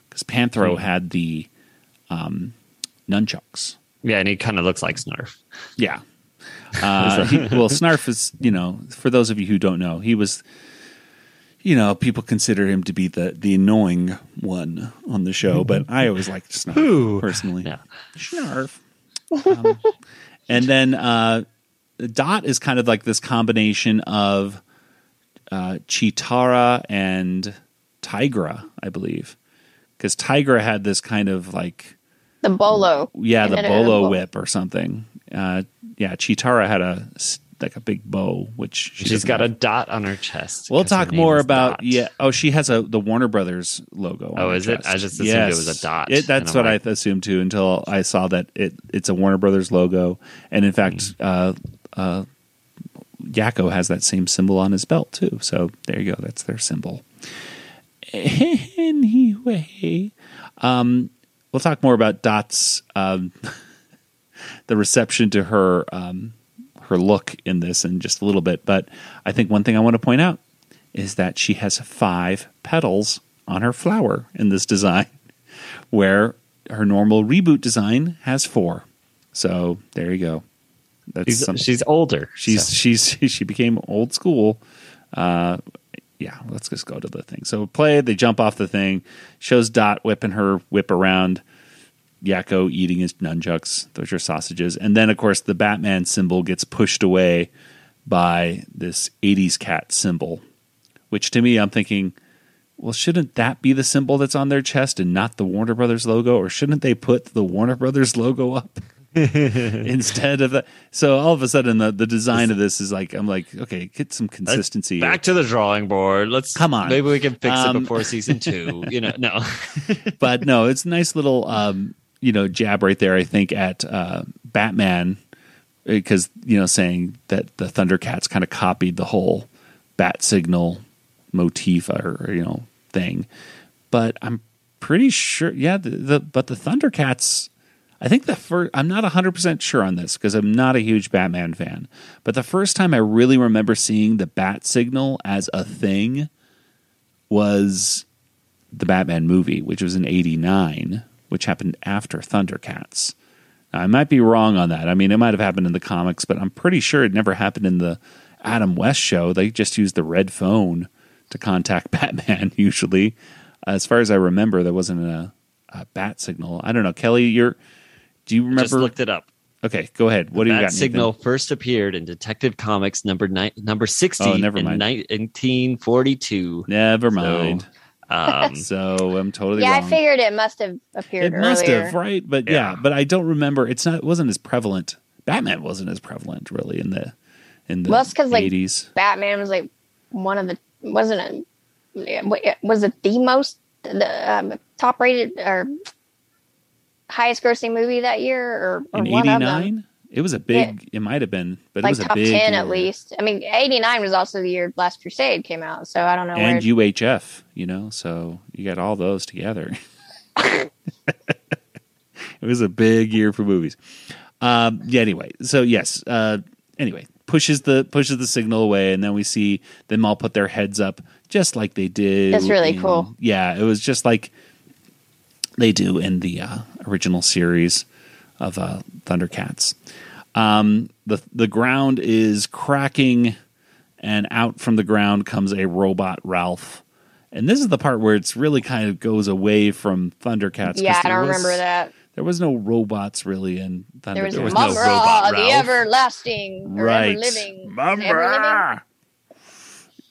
because Panthro Hmm. had the um, nunchucks. Yeah, and he kind of looks like Snarf. Yeah. Uh, he, well, Snarf is, you know, for those of you who don't know, he was, you know, people consider him to be the the annoying one on the show, but I always liked Snarf personally. Yeah. Snarf. Um, and then uh, Dot is kind of like this combination of uh, Cheetara and Tygra, I believe, because Tygra had this kind of like The bolo. yeah, the And bolo whip or something. Uh, yeah, Cheetara had a s- like a big bow, which she She's doesn't got a dot on her chest. We'll talk more about Dot. yeah. Oh, she has a the Warner Brothers logo. Oh, on her is it? I just assumed it was a dot, It, that's what like- I assumed too until I saw that it it's a Warner Brothers logo, and in fact, Hmm. uh, uh, Yakko has that same symbol on his belt too. So there you go. That's their symbol. Anyway, um, we'll talk more about Dot's um, the reception to her um, her look in this in just a little bit. But I think one thing I want to point out is that she has five petals on her flower in this design, where her normal reboot design has four. So there you go. That's She's, something. she's older. She's so. she's she became old school. Uh, yeah, let's just go to the thing. So play. They jump off the thing. Shows Dot whipping her whip around. Yakko eating his nunchucks. Those are sausages. And then of course the Batman symbol gets pushed away by this '80s cat symbol, which to me I'm thinking. Well, shouldn't that be the symbol that's on their chest and not the Warner Brothers logo? Or shouldn't they put the Warner Brothers logo up? instead of that. So all of a sudden, the, the design of this is like I'm like, okay, get some consistency. here. Back to the drawing board. Let's Come on. Maybe we can fix Um, it before season two. You know, no. but no, it's a nice little um, you know jab right there. I think at uh, Batman because you know saying that the Thundercats kind of copied the whole bat signal motif or you know thing, but I'm pretty sure. Yeah, the, the but the Thundercats. I think the first, I'm not 100% sure on this because I'm not a huge Batman fan. But the first time I really remember seeing the bat signal as a thing was the Batman movie, which was in 89, which happened after Thundercats. Now, I might be wrong on that. I mean, it might have happened in the comics, but I'm pretty sure it never happened in the Adam West show. They just used the red phone to contact Batman, usually. As far as I remember, there wasn't a, a bat signal. I don't know. Kelly, you're. Do you remember? Just looked it up. okay, go ahead. What do you that got? Nathan? signal first appeared in Detective Comics number ni- number sixty Oh, never in mind. 1942. Never mind. Um, So I'm totally Yeah, wrong. I figured it must have appeared it must earlier. have right but yeah. Yeah. but i don't remember it's not it wasn't as prevalent batman wasn't as prevalent really in the in the Well, it's 'cause, like, 80s. Batman was like one of the wasn't it was it the most the um, top rated or highest grossing movie that year or, or In one of them 89? It was a big, it might have been, but it like was a top big 10 year. at least i mean 89 was also the year last crusade came out so i don't know And UHF, you know, so you got all those together. it was a big year for movies. Um, yeah. Anyway, so yes. Uh, anyway, pushes the pushes the signal away, and then we see them all put their heads up, just like they did. That's really in- cool. Yeah, it was just like they do in the uh, original series of uh, Thundercats. Um, the the ground is cracking, and out from the ground comes a robot Ralph. And this is the part where it's really kind of goes away from Thundercats. yeah i there don't was- remember that There was no robots really in Thundercats. there was, There was no Mumm-Ra, robot the everlasting right. ever living ever living Mumm-Ra.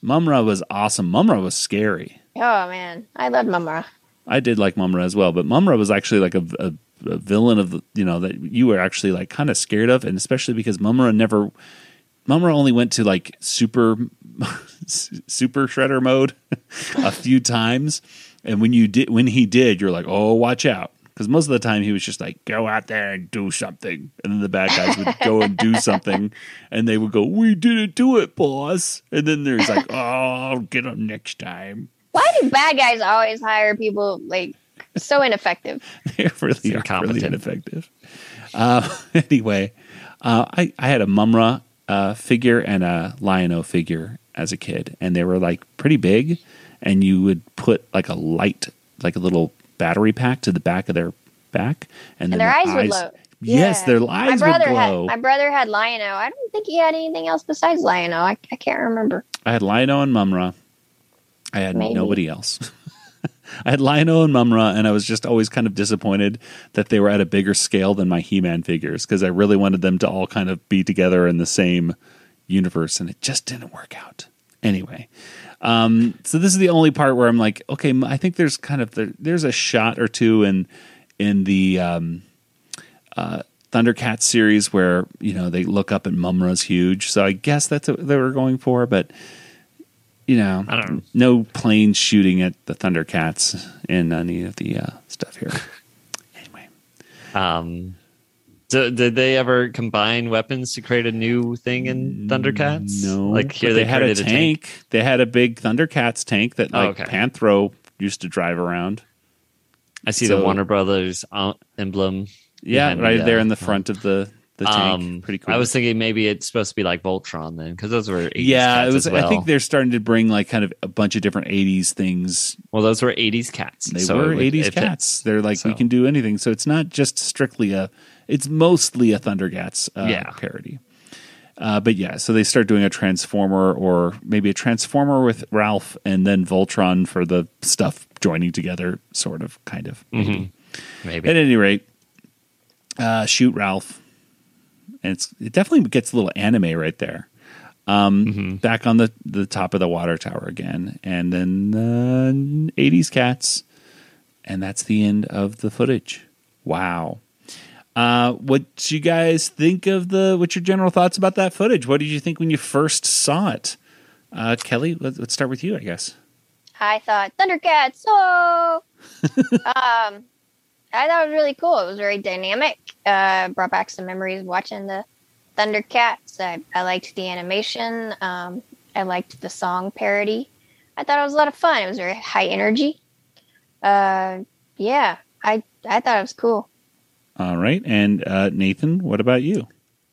Mumm-Ra was awesome. Mumm-Ra was scary. oh man i loved Mumm-Ra. I did like Mumm-Ra as well, but Mumm-Ra was actually like a, a, a villain of the, you know that you were actually like kind of scared of, and especially because Mumm-Ra never, Mumm-Ra only went to like super, super shredder mode a few times, and when you did, when he did, you're like, oh, watch out, because most of the time he was just like, go out there and do something, and then the bad guys would go and do something, and they would go, we didn't do it, boss, and then there's like, oh, I'll get him next time. why do bad guys always hire people like so ineffective they really are really incompetent. ineffective. Uh, anyway, uh, I, I had a Mumm-Ra uh, figure and a Lion-O figure as a kid, and they were like pretty big. And you would put like a light, like a little battery pack to the back of their back, and, then and their eyes would glow Yes, Yeah. their my eyes would glow. had my brother had Lion-O. I don't think he had anything else besides Lion-O. I, I can't remember. I had Lion-O and Mumm-Ra. I had Maybe. nobody else. I had Lion-O and Mumm-Ra, and I was just always kind of disappointed that they were at a bigger scale than my He-Man figures because I really wanted them to all kind of be together in the same universe, and it just didn't work out. Anyway, um, so this is the only part where I'm like, okay, I think there's kind of there, there's a shot or two in in the um, uh, Thundercats series where you know they look up and Mumm-Ra's huge, so I guess that's what they were going for, but you know, I don't- no planes shooting at the Thundercats in any of the uh, stuff here. anyway, Um, so did they ever combine weapons to create a new thing in Thundercats? no, like here they, they had a created tank. They had a big Thundercats tank that Oh, like okay. Panthro used to drive around. I see so- the Warner Brothers uh, emblem. Yeah, right the, there uh, in the front of the the tank. Um, Pretty cool. I was thinking maybe it's supposed to be like Voltron then, because those were 80s yeah, cats it was. as well. I think they're starting to bring like kind of a bunch of different '80s things well, those were 80s cats. They so were would- 80s if it- cats. They're like we can do anything. So it's not just strictly a. It's mostly a Thundercats uh, Yeah. parody. Uh, but yeah, so they start doing a Transformer or maybe a Transformer with Ralph and then Voltron for the stuff joining together, sort of, kind of. Mhm. maybe. At any rate, uh, shoot Ralph, and it's it definitely gets a little anime right there. Um, Mm-hmm. Back on the the top of the water tower again, and then uh, '80s cats, and that's the end of the footage. Wow. Uh, what you guys think of the? What's your general thoughts about that footage? What did you think when you first saw it? Uh, Kelly, let, let's start with you, I guess. I thought Thundercats. Oh, um, I thought it was really cool. It was very dynamic. Uh, brought back some memories of watching the Thundercats. I, I liked the animation. Um, I liked the song parody. I thought it was a lot of fun. It was very high energy. Uh, yeah, I I thought it was cool. All right, and uh, Nathan, what about you?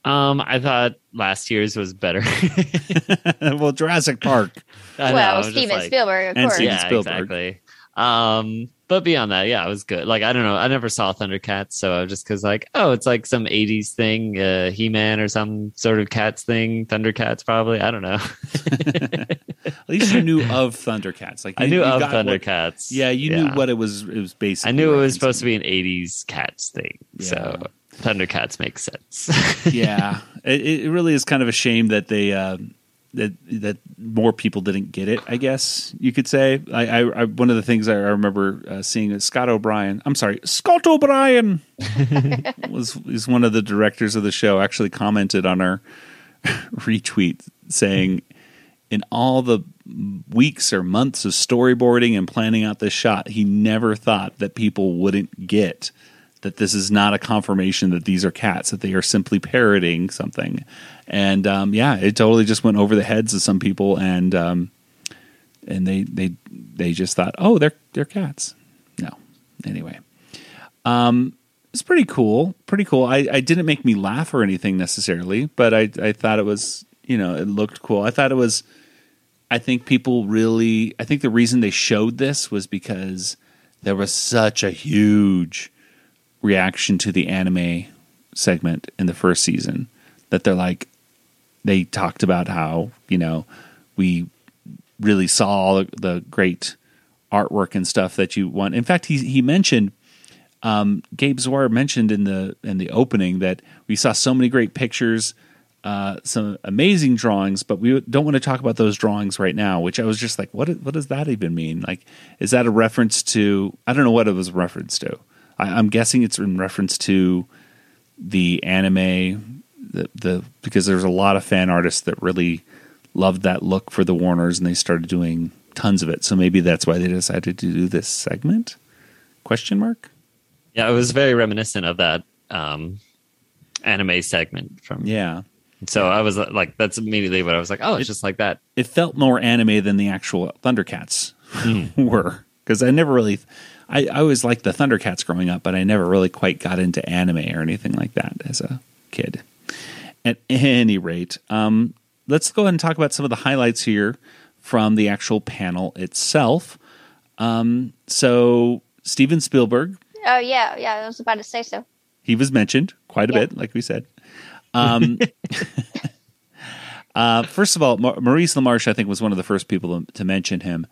Um, I thought last year's was better. well, Jurassic Park. I well, I Steven like- Spielberg, of course. Steven yeah, Spielberg. exactly. Um, but beyond that, yeah, it was good. Like I don't know, I never saw Thundercats, so I was just because like, oh, it's like some '80s thing, uh, He-Man or some sort of cats thing. Thundercats, probably. I don't know. At least you knew of Thundercats. Like I knew you of got what- yeah, you knew what it was. It was basically. I knew it was supposed to be an '80s cats thing, so Thundercats makes sense. yeah, it, it really is kind of a shame that they uh, that that more people didn't get it. I guess you could say. I, I, I one of the things I remember uh, seeing is Scott O'Brien. I'm sorry, Scott O'Brien was is one of the directors of the show. Actually commented on our retweet saying, in all the weeks or months of storyboarding and planning out this shot, he never thought that people wouldn't get that this is not a confirmation that these are cats, that they are simply parroting something. And um, yeah, it totally just went over the heads of some people, and um, and they they they just thought, oh, they're they're cats. No, anyway, um, it's pretty cool, pretty cool. I, I didn't make me laugh or anything necessarily, but I I thought it was you know it looked cool. I thought it was. I think people really. I think the reason they showed this was because there was such a huge reaction to the anime segment in the first season that they're like they talked about how you know we really saw all the great artwork and stuff that you want. In fact, he he mentioned um, Gabe Swarr mentioned in the in the opening that we saw so many great pictures, uh, some amazing drawings, but we don't want to talk about those drawings right now. Which I was just like, what what does that even mean? Like, is that a reference to? I don't know what it was a reference to. I, am guessing it's in reference to the anime, the, the because there's a lot of fan artists that really loved that look for the Warners, and they started doing tons of it. So maybe that's why they decided to do this segment. Question mark. Yeah, it was very reminiscent of that um, anime segment from. Yeah. So I was like, that's immediately what I was like. Oh, it's it, just like that. It felt more anime than the actual Thundercats mm. were because I never really I, I always liked the Thundercats growing up, but I never really quite got into anime or anything like that as a kid. At any rate, um, let's go ahead and talk about some of the highlights here from the actual panel itself. Um, so, Steven Spielberg. Oh, yeah, yeah, I was about to say so. He was mentioned quite a yeah. bit, like we said. Um, uh, first of all, Maurice LaMarche, I think, was one of the first people to, to mention him.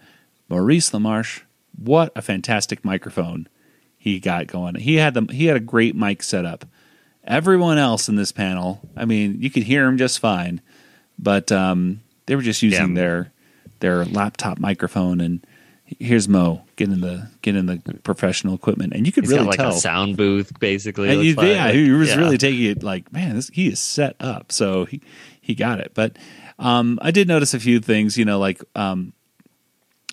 Maurice LaMarche what a fantastic microphone he got going. He had the he had a great mic setup. Everyone else in this panel, I mean, you could hear them just fine, but um, they were just using yeah. their their laptop microphone. And here's Mo getting the getting the professional equipment, and you could He's really like tell a sound booth basically. You, like. Yeah, he was yeah. really taking it like, man, this, he is set up, so he he got it. But um, I did notice a few things, you know, like um,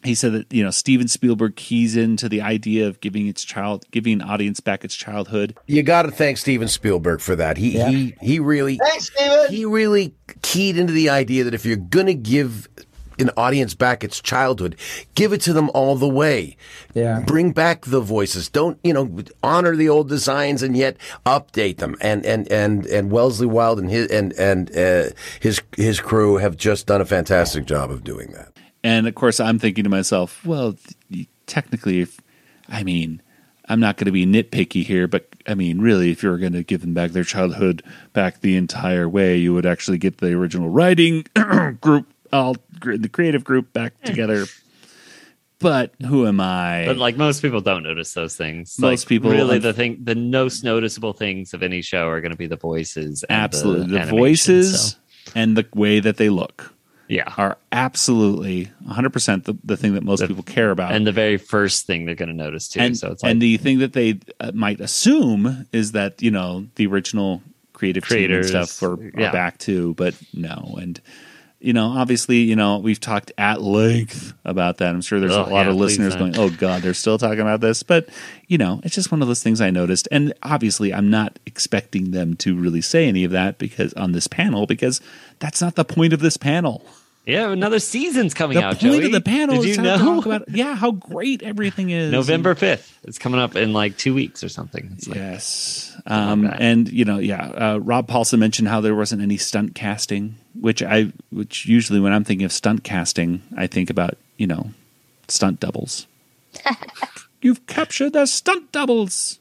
he said that you know Steven Spielberg keys into the idea of giving its child, giving an audience back its childhood. You got to thank Steven Spielberg for that. He yeah. he he really Thanks, Steven. he really keyed into the idea that if you're going to give an audience back its childhood, give it to them all the way. Yeah. Bring back the voices. Don't, you know, honor the old designs and yet update them. And, and, and, and Wellesley Wild and his, and, and, uh, his, his crew have just done a fantastic job of doing that. And of course, I'm thinking to myself, well, technically, if I mean, I'm not going to be nitpicky here, but I mean, really, if you were going to give them back their childhood back the entire way, you would actually get the original writing group, all the creative group back hmm. together. But who am I? But like most people don't notice those things. Most like, people really the thing, the most noticeable things of any show are going to be the voices. Absolutely, the, the voices so. and the way that they look yeah. are absolutely 100% the, the thing that most the, people care about. And the very first thing they're going to notice too. And, so it's like, and the thing that they uh, might assume is that, you know, the original creative creators stuff are, are yeah. back too, but no. And, you know, obviously, you know, we've talked at length about that. I'm sure there's oh, a lot yeah, of listeners going, "Oh God, they're still talking about this." But you know, it's just one of those things I noticed, and obviously, I'm not expecting them to really say any of that because on this panel, because that's not the point of this panel. Yeah, another season's coming the out. The point Joey. of the panel Did is you to know? talk about yeah how great everything is. November fifth. It's coming up in like two weeks or something. Like, yes, um, and you know, yeah. Uh, Rob Paulsen mentioned how there wasn't any stunt casting, which I, which usually when I'm thinking of stunt casting, I think about you know, stunt doubles. You've captured the stunt doubles.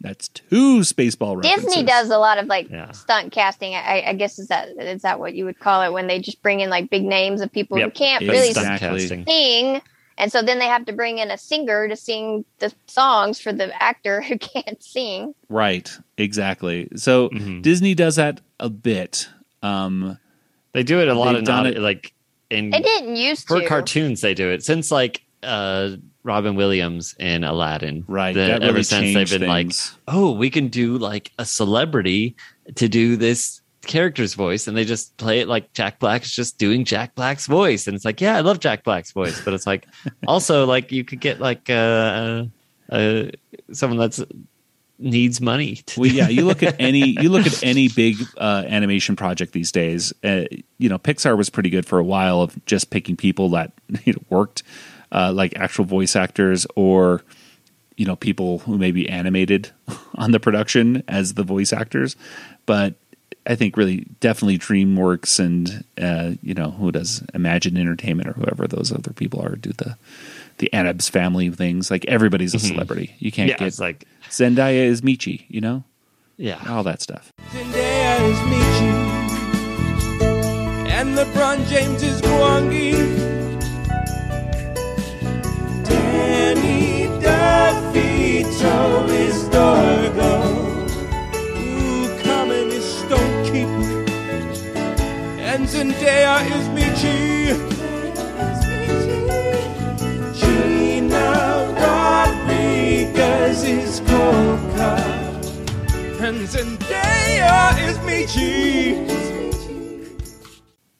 That's two Spaceball references. Disney does a lot of like yeah. stunt casting. I, I, guess is that is that what you would call it when they just bring in like big names of people yep. who can't really sing, and so then they have to bring in a singer to sing the songs for the actor who can't sing. Right, exactly. So mm-hmm. Disney does that a bit. Um, they do it a lot of not it, like in. They didn't used for to. cartoons. They do it since like uh Robin Williams in Aladdin. Right. The, really ever since they've been things. like, oh, we can do like a celebrity to do this character's voice and they just play it like Jack Black is just doing Jack Black's voice. And it's like, yeah, I love Jack Black's voice, but it's like also like you could get like uh, uh someone that's needs money. To Well, yeah, you look at any you look at any big uh, animation project these days. Uh, you know, Pixar was pretty good for a while of just picking people that you know, worked, uh, like actual voice actors, or you know, people who may be animated on the production as the voice actors. But I think really, definitely DreamWorks and uh, you know who does Imagine Entertainment or whoever those other people are do the the Addams family things. Like everybody's a celebrity. You can't yeah, get it's like Zendaya is Michi, you know, yeah. all that stuff. Zendaya is Michi, and LeBron James is Gwangi. DeVito is Dargo. Ooh, Common is and Zendaya is Michi. Gina Rodriguez is Coca. And Zendaya is Michi.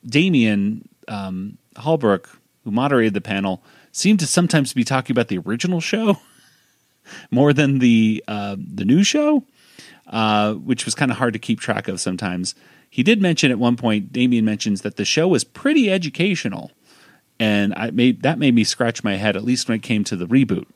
Damian um, Holbrook, who moderated the panel, seemed to sometimes be talking about the original show more than the uh, the new show, uh, which was kind of hard to keep track of sometimes. He did mention at one point, Damian mentions that the show was pretty educational, and I made that made me scratch my head at least when it came to the reboot.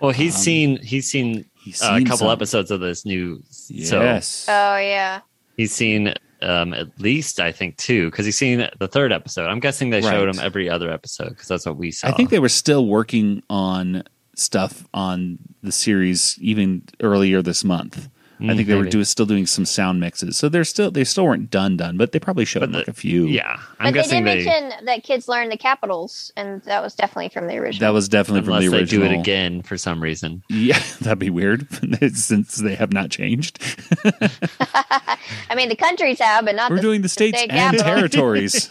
Well, he's seen he's seen, Um, he's uh, a couple some. episodes of this new. So Yes, Oh yeah. he's seen um, at least I think two because he's seen the third episode. I'm guessing they showed him every other episode because that's what we saw. I think they were still working on stuff on the series even earlier this month. I think they were mm, maybe. do, still doing some sound mixes, so they're still they still weren't done done, but they probably showed But like a few. Yeah, I'm But they did guessing they, mention that kids learn the capitals, and that was definitely from the original. that was definitely unless from the original. they original. do it again for some reason. Yeah, that'd be weird since they have not changed. I mean, the countries have, but not. We're the, doing the states state and capital. territories.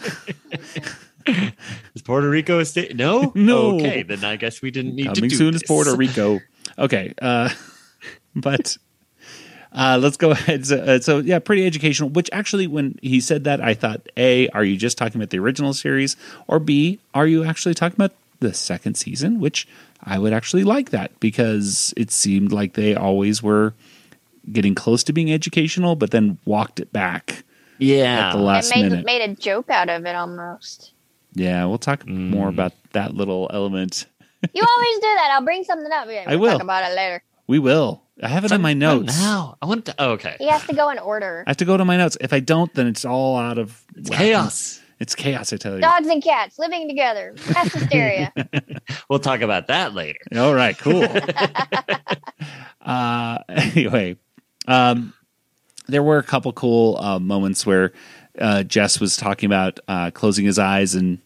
Is Puerto Rico a state? No, No. Okay, then I guess we didn't need to Coming soon this. is Puerto Rico. Okay, uh, but uh, let's go ahead. So, uh, so, yeah, pretty educational. Which actually, when he said that, I thought, a, are you just talking about the original series, or b, are you actually talking about the second season? Which I would actually like that because it seemed like they always were getting close to being educational, but then walked it back Yeah, at the last it made minute. made a joke out of it almost. Yeah, we'll talk Mm. more about that little element. You always do that. I'll bring something up. I we'll will. talk about it later. We will. I have it on my notes. Now I want to. Oh, okay, He has to go in order. I have to go to my notes. If I don't, then it's all out of it's chaos. It's chaos, I tell you. Dogs and cats living together. Mass hysteria. We'll talk about that later. All right, cool. uh, anyway, um, there were a couple cool uh, moments where uh, Jess was talking about uh, closing his eyes and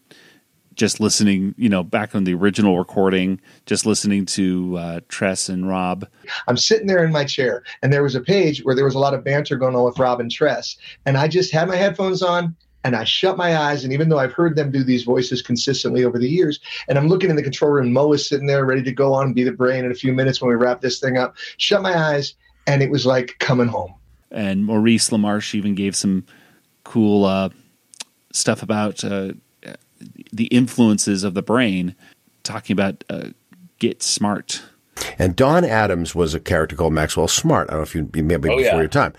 just listening, you know, back on the original recording, just listening to uh, Tress and Rob. I'm sitting there in my chair, and there was a page where there was a lot of banter going on with Rob and Tress, and I just had my headphones on. And I shut my eyes, and even though I've heard them do these voices consistently over the years, and I'm looking in the control room, Mo is sitting there ready to go on and be the brain in a few minutes when we wrap this thing up. Shut my eyes, and it was like coming home. and Maurice LaMarche even gave some cool uh, stuff about uh, the influences of the brain, talking about uh, get smart. And Don Adams was a character called Maxwell Smart. I don't know if you, you maybe before your time.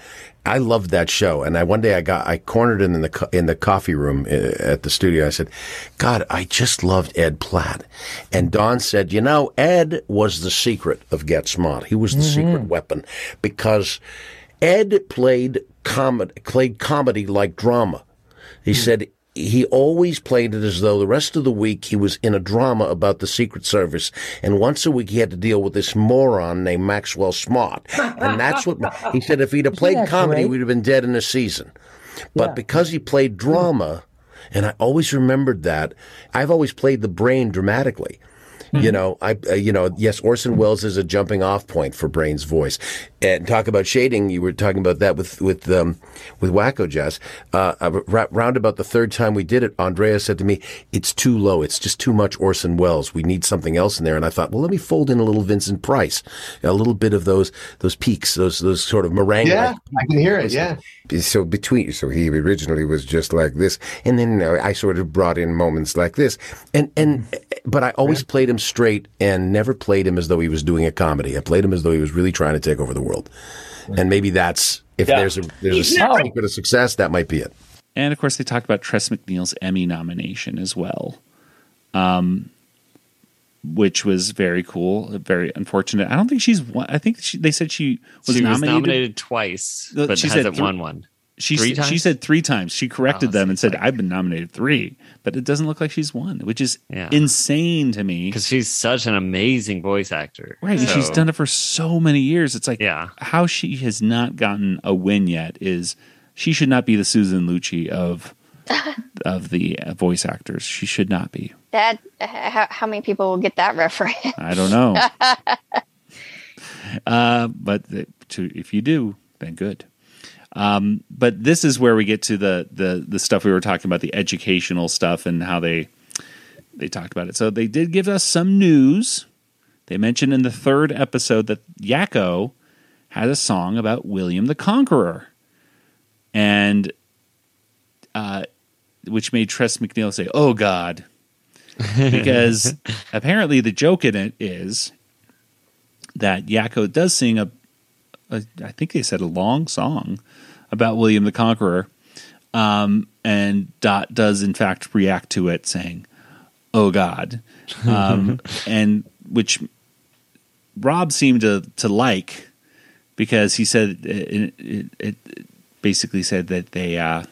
I loved that show, and I one day I got I cornered him in the co- in the coffee room uh, at the studio. I said, "God, I just loved Ed Platt." And Don said, "You know, Ed was the secret of Get Smart. He was the secret weapon because Ed played comedy played comedy like drama." He said he always played it as though the rest of the week he was in a drama about the Secret Service, and once a week he had to deal with this moron named Maxwell Smart. And that's what he said. If he'd have played comedy, we'd have been dead in a season. But because he played drama, and I always remembered that, I've always played the brain dramatically. You know, I uh, you know, yes, Orson Welles is a jumping off point for Brain's voice. And talk about shading. You were talking about that with with um, with Wakko Jazz. Uh, round about the third time we did it, Andrea said to me, "It's too low. It's just too much Orson Welles. We need something else in there." And I thought, well, let me fold in a little Vincent Price, a little bit of those those peaks, those those sort of meringue. Yeah, I can hear it. Yeah. so between so he originally was just like this and then uh, i sort of brought in moments like this And and but I always played him straight and never played him as though he was doing a comedy. I played him as though he was really trying to take over the world. And maybe that's if Yeah. there's a there's a secret of success, that might be it. And of course, they talked about Tress MacNeille's Emmy nomination as well, um, which was very cool. Very unfortunate. I don't think she's. Won, I think she, they said she was she nominated. was nominated twice, but she hasn't thr- won one. She Three times? she said three times. She corrected Oh, them and seems said, "I've been nominated three, but it doesn't look like she's won, which is Yeah. insane to me. because she's such an amazing voice actor. Right, and she's done it for so many years. It's like Yeah. how she has not gotten a win yet is she should not be the Susan Lucci of of the uh, voice actors. She should not be. That how, how many people will get that reference? I don't know. uh, but the, to, if you do, then good. Um, but this is where we get to the, the the stuff we were talking about, the educational stuff and how they they talked about it. So they did give us some news. They mentioned in the third episode that Yakko had a song about William the Conqueror, and uh, which made Tress MacNeille say, "Oh God," because apparently the joke in it is that Yakko does sing a, a I think they said a long song about William the Conqueror, um, and Dot does in fact react to it, saying, "Oh God," um, and which Rob seemed to to like because he said it, it, it basically said that they uh,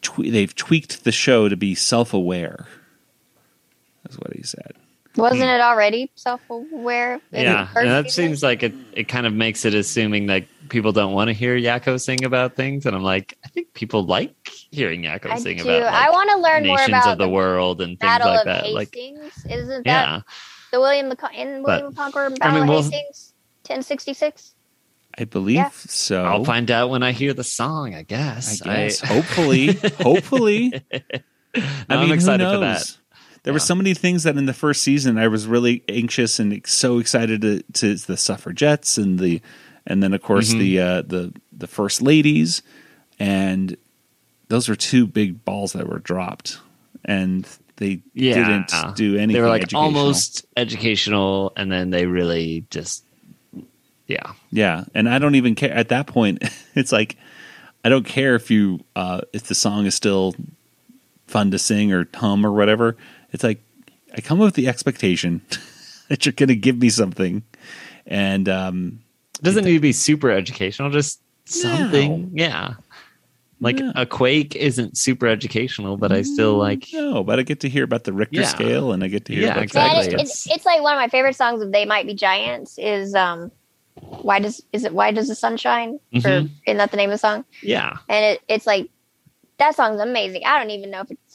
twe- they've tweaked the show to be self aware. That's what he said. Wasn't hmm. it already self-aware? Yeah, and that seems like it. It kind of makes it assuming that people don't want to hear Yakko sing about things, and I'm like, I think people like hearing Yakko I sing do. about. Like, I want to learn more nations about of the, world and things like of that. Like, Hastings. Isn't that yeah, the William the Con- in William the Conqueror Battle mean, well- of Hastings, 1066? I believe Yeah. so. I'll find out when I hear the song. I guess. I guess. hopefully, hopefully. I I'm mean, who excited for that. There were so many things that in the first season I was really anxious and so excited to, to the suffragettes and the and then of course Mhm. the uh, the the first ladies and those were two big balls that were dropped and they Yeah, didn't do anything. They were like educational. almost educational, and then they really just, yeah, Yeah, and I don't even care at that point. It's like I don't care if you uh, if the song is still fun to sing or hum or whatever. It's like I come up with the expectation that you're going to give me something, and um, it doesn't need to be super educational. Just something, yeah. Like No. a quake isn't super educational, but I still like. no, but I get to hear about the Richter Yeah. scale, and I get to hear Yeah, about exactly. Man, it's, it's like one of my favorite songs of They Might Be Giants is um why does is it why does the sun shine? Or Mhm. isn't that the name of the song? Yeah, And it, it's like that song's amazing. I don't even know if it's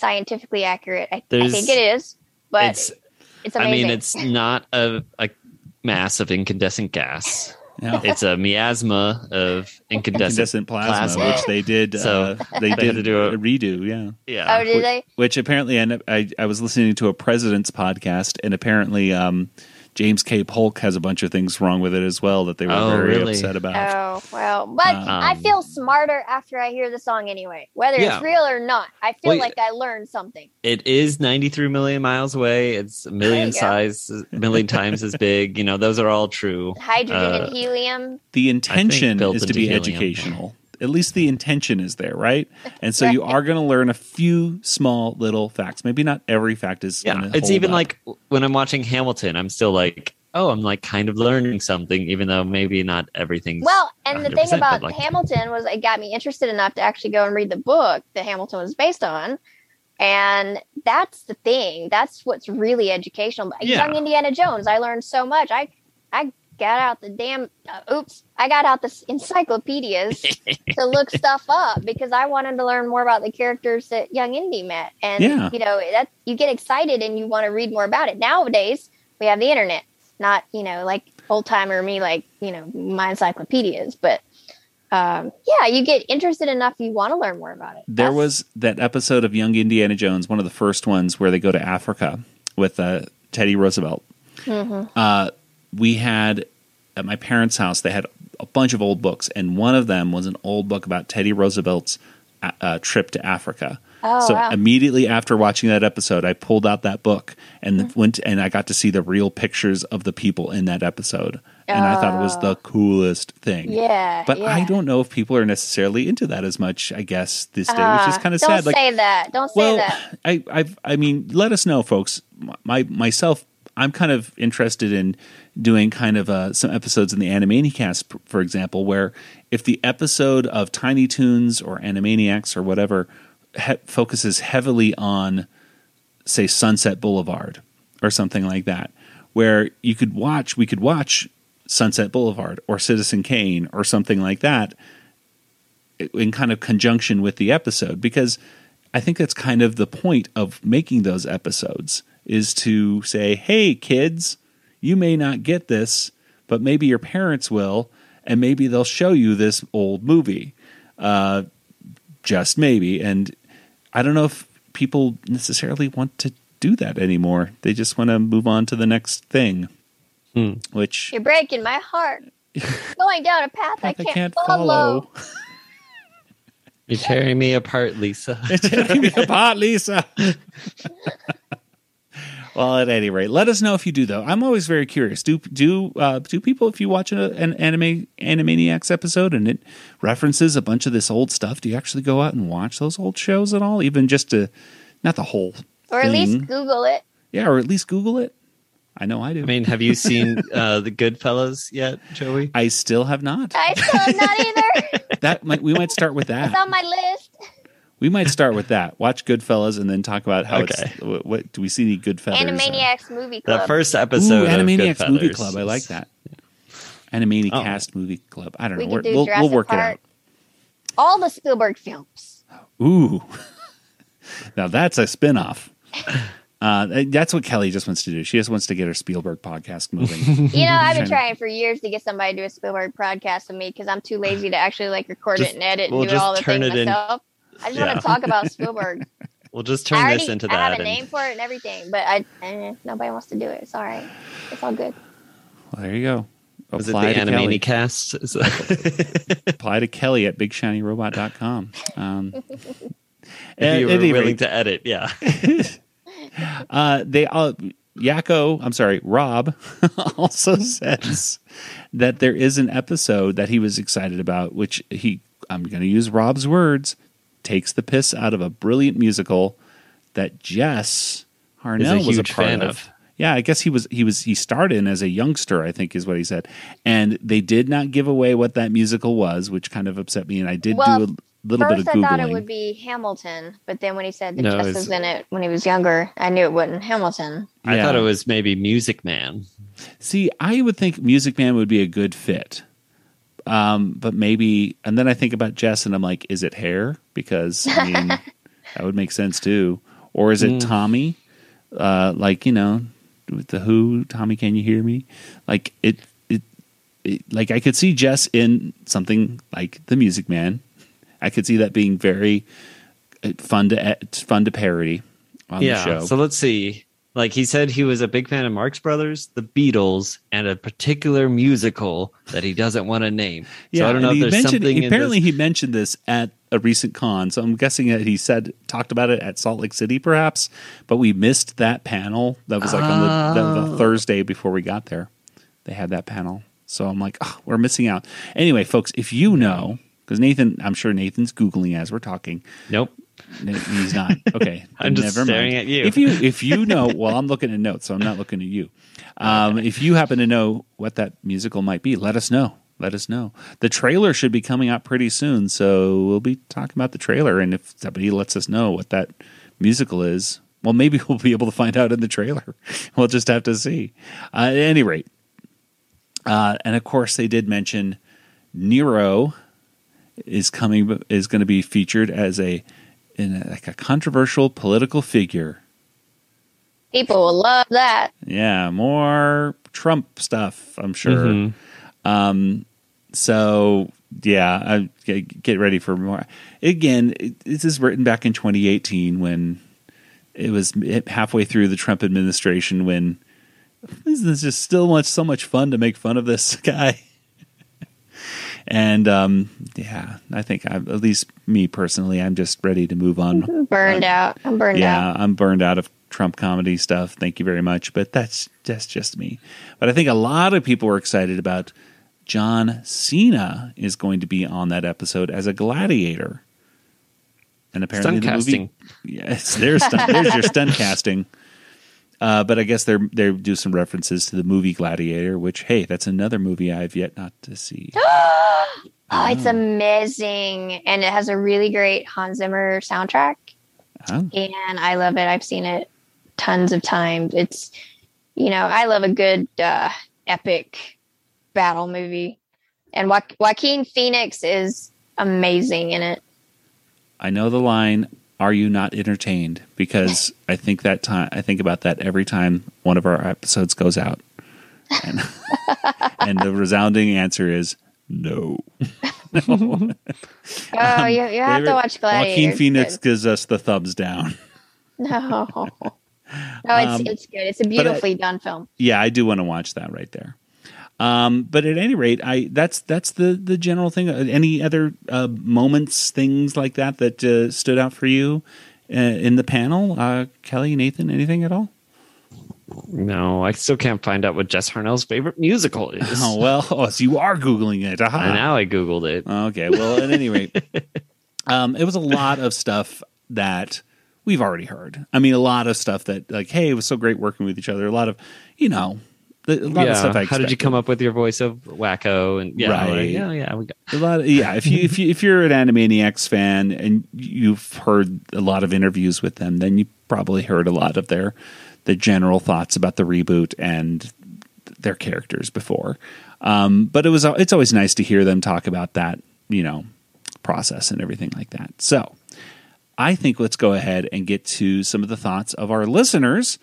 scientifically accurate. I, I think it is, but it's. it's, I amazing. mean, it's not a, a mass of incandescent gas. No. It's a miasma of incandescent. incandescent plasma, plasma. which they did. So, uh, they they did had to do a- redo. Yeah. Yeah. oh, did they? which apparently and I, I was listening to a president's podcast and apparently um, James K. Polk has a bunch of things wrong with it as well that they were Oh, very really? upset about. Oh well, but I Um, feel smarter after I hear the song anyway, whether Yeah. it's real or not. I feel Well, like I learned something. It is 93 million miles away. It's a million There you go. size, million times as big. You know, those are all true. Hydrogen Uh, and helium. The intention is to be helium. educational. At least the intention is there, right? And so you are going to learn a few small little facts. Maybe not every fact is. Yeah. gonna It's hold even up. like when I'm watching Hamilton, I'm still like, oh, I'm like kind of learning something, even though maybe not everything's. Well, and the thing about like- Hamilton was it got me interested enough to actually go and read the book that Hamilton was based on. And that's the thing. That's what's really educational. Yeah. Young Indiana Jones, I learned so much. I I got out the damn. Uh, oops, I got out the encyclopedias to look stuff up because I wanted to learn more about the characters that Young Indy met, and Yeah. you know that you get excited and you want to read more about it. Nowadays, we have the internet, not you know like old timer me, like you know my encyclopedias, but. Um, yeah, you get interested enough, you want to learn more about it. There That's- was that episode of Young Indiana Jones, one of the first ones where they go to Africa with uh, Teddy Roosevelt. Uh, we had at my parents' house, they had a bunch of old books, and one of them was an old book about Teddy Roosevelt's uh, uh, trip to Africa. Oh, so wow. immediately after watching that episode, I pulled out that book and Mm-hmm. went and I got to see the real pictures of the people in that episode, and I thought it was the coolest thing. Oh. Yeah, but I don't know if people are necessarily into that as much. I guess this day, which is Ah, kind of sad. don't. Like, say that. Don't say well, that. I, I, I mean, let us know, folks. My myself, I'm kind of interested in doing kind of uh, some episodes in the Animanicast, p- for example, where if the episode of Tiny Toons or Animaniacs or whatever he- focuses heavily on, say, Sunset Boulevard or something like that, where you could watch, we could watch Sunset Boulevard or Citizen Kane or something like that in kind of conjunction with the episode because I think that's kind of the point of making those episodes is to say, "Hey kids, you may not get this, but maybe your parents will and maybe they'll show you this old movie." Uh just maybe and I don't know if people necessarily want to do that anymore. They just want to move on to the next thing. Which You're breaking my heart. Going down a path I I can't, can't follow. follow. You're tearing me apart, Lisa. you're Tearing me apart, Lisa. well, at any rate, let us know if you do though. I'm always very curious. Do do uh, do people if you watch a, an anime Animaniacs episode and it references a bunch of this old stuff? Do you actually go out and watch those old shows at all? Even just to not the whole Or at thing. least Google it. yeah, or at least Google it. I know I do. I mean, have you seen uh, the Goodfellas yet, Joey? I still have not. I still have not either. That might we might start with It's that. on my list. We might start with that. Watch Goodfellas and then talk about how Okay. it's what, what do we see any Goodfellas? Animaniacs movie The club. first Ooh, episode Animaniacs of Movie Club. I like that. Animaniacs Oh. Cast Movie Club. I don't we know. could We're, do we'll, Jurassic we'll work Park. It out. All the Spielberg films. Ooh. now that's a spin-off. Uh, that's what Kelly just wants to do. She just wants to get her Spielberg podcast moving. You know, I've been Trying trying for years to get somebody to do a Spielberg podcast with me because I'm too lazy to actually like record Just- it and edit and we'll do just all the turn things it in- myself. I just Yeah. want to talk about Spielberg. We'll just turn already this into that. I have that. a name for it and everything, but I eh, nobody wants to do it. It's all right. It's all good. well, there you go. was it Apply the to Kelly. Animanicast? Apply to Kelly at bigshinyrobot.com. Um, if you were willing rate, to edit, yeah. Uh, they all Yakko, I'm sorry, Rob also says that there is an episode that he was excited about, which he I'm going to use Rob's words, takes the piss out of a brilliant musical that Jess Harnell was a part fan of. of. Yeah, I guess he was he was he starred in as a youngster, I think is what he said. And they did not give away what that musical was, which kind of upset me and I did Well, do a little bit of googling. I thought it would be Hamilton, but then when he said that No, Jess was in it when he was younger, I knew it wasn't Hamilton. I Yeah. thought it was maybe Music Man. See, I would think Music Man would be a good fit. Um, but maybe, and then I think about Jess and I'm like, is it hair? Because, I mean, that would make sense too. Or is it Tommy? Uh, like, you know, with the Who, Tommy, can you hear me? Like, it, it, it, like, I could see Jess in something like The Music Man. I could see that being very uh, fun to, it's fun to parody on yeah. the show. So let's see. Like he said, he was a big fan of Marx Brothers, the Beatles, and a particular musical that he doesn't want to name. so I don't know if there's something. Apparently, in this. he mentioned this at a recent con, so I'm guessing that he said talked about it at Salt Lake City, perhaps. But we missed that panel. That was like on the, the, Oh. the ah. Thursday before we got there. They had that panel, so I'm like, oh, we're missing out. Anyway, folks, if you know, because Nathan, I'm sure Nathan's googling as we're talking. Nope. No, He's not. Okay. I'm just Never staring mind. at you. If you if you know, well, I'm looking at notes, so I'm not looking at you. Um, If you happen to know what that musical might be, let us know. Let us know. The trailer should be coming out pretty soon, so we'll be talking about the trailer. And if somebody lets us know what that musical is, well, maybe we'll be able to find out in the trailer. We'll just have to see. Uh, at any rate, Uh, and of course, they did mention Nero is coming is going to be featured as a in a, like a controversial political figure. People will love that. Yeah, more Trump stuff, I'm sure. Mhm. Um, so yeah, I, get, get ready for more. Again, it, this is written back in 2018 when it was halfway through the Trump administration when this is just still much so much fun to make fun of this guy. And um, yeah, I think I, at least me personally, I'm just ready to move on. I'm burned out. I'm burned yeah, out. Yeah, I'm burned out of Trump comedy stuff. Thank you very much, but that's that's just me. But I think a lot of people were excited about John Cena is going to be on that episode as a gladiator. And apparently Stunt the casting. movie Yes, there's stunt, there's your stunt casting. Uh, but I guess they're they do some references to the movie Gladiator, which hey, that's another movie I've yet not to see. oh, it's amazing. And it has a really great Hans Zimmer soundtrack. Oh, And I love it. I've seen it tons of times. It's, you know, I love a good uh, epic battle movie. And jo- Joaquin Phoenix is amazing in it. I know the line "Are you not entertained?" because I think that time I think about that every time one of our episodes goes out, and, and the resounding answer is no. no. Oh, you, you have to watch Gladiator. Joaquin It's Phoenix good. gives us the thumbs down. No. No, it's Um, it's good. It's a beautifully done film. Yeah, I do want to watch that right there. Um, but at any rate, I that's that's the the general thing. Uh, Any other uh, moments, things like that that uh, stood out for you uh, in the panel, uh, Kelly, Nathan, anything at all? No, I still can't find out what Jess Harnell's favorite musical is. Oh well, oh, so you are googling it. Aha. And now I googled it. Okay, well, at any rate, um, it was a lot of stuff that we've already heard. I mean, a lot of stuff that, like, hey, it was so great working with each other. A lot of, you know, a lot yeah. of stuff. I How did you come up with your voice of Wakko? And yeah, Right. like, yeah, yeah. We got, A lot of, yeah. If you if you if you're an Animaniacs fan and you've heard a lot of interviews with them, then you probably heard a lot of their the general thoughts about the reboot and their characters before. Um, but it was it's always nice to hear them talk about that, you know, process and everything like that. So I think let's go ahead and get to some of the thoughts of our listeners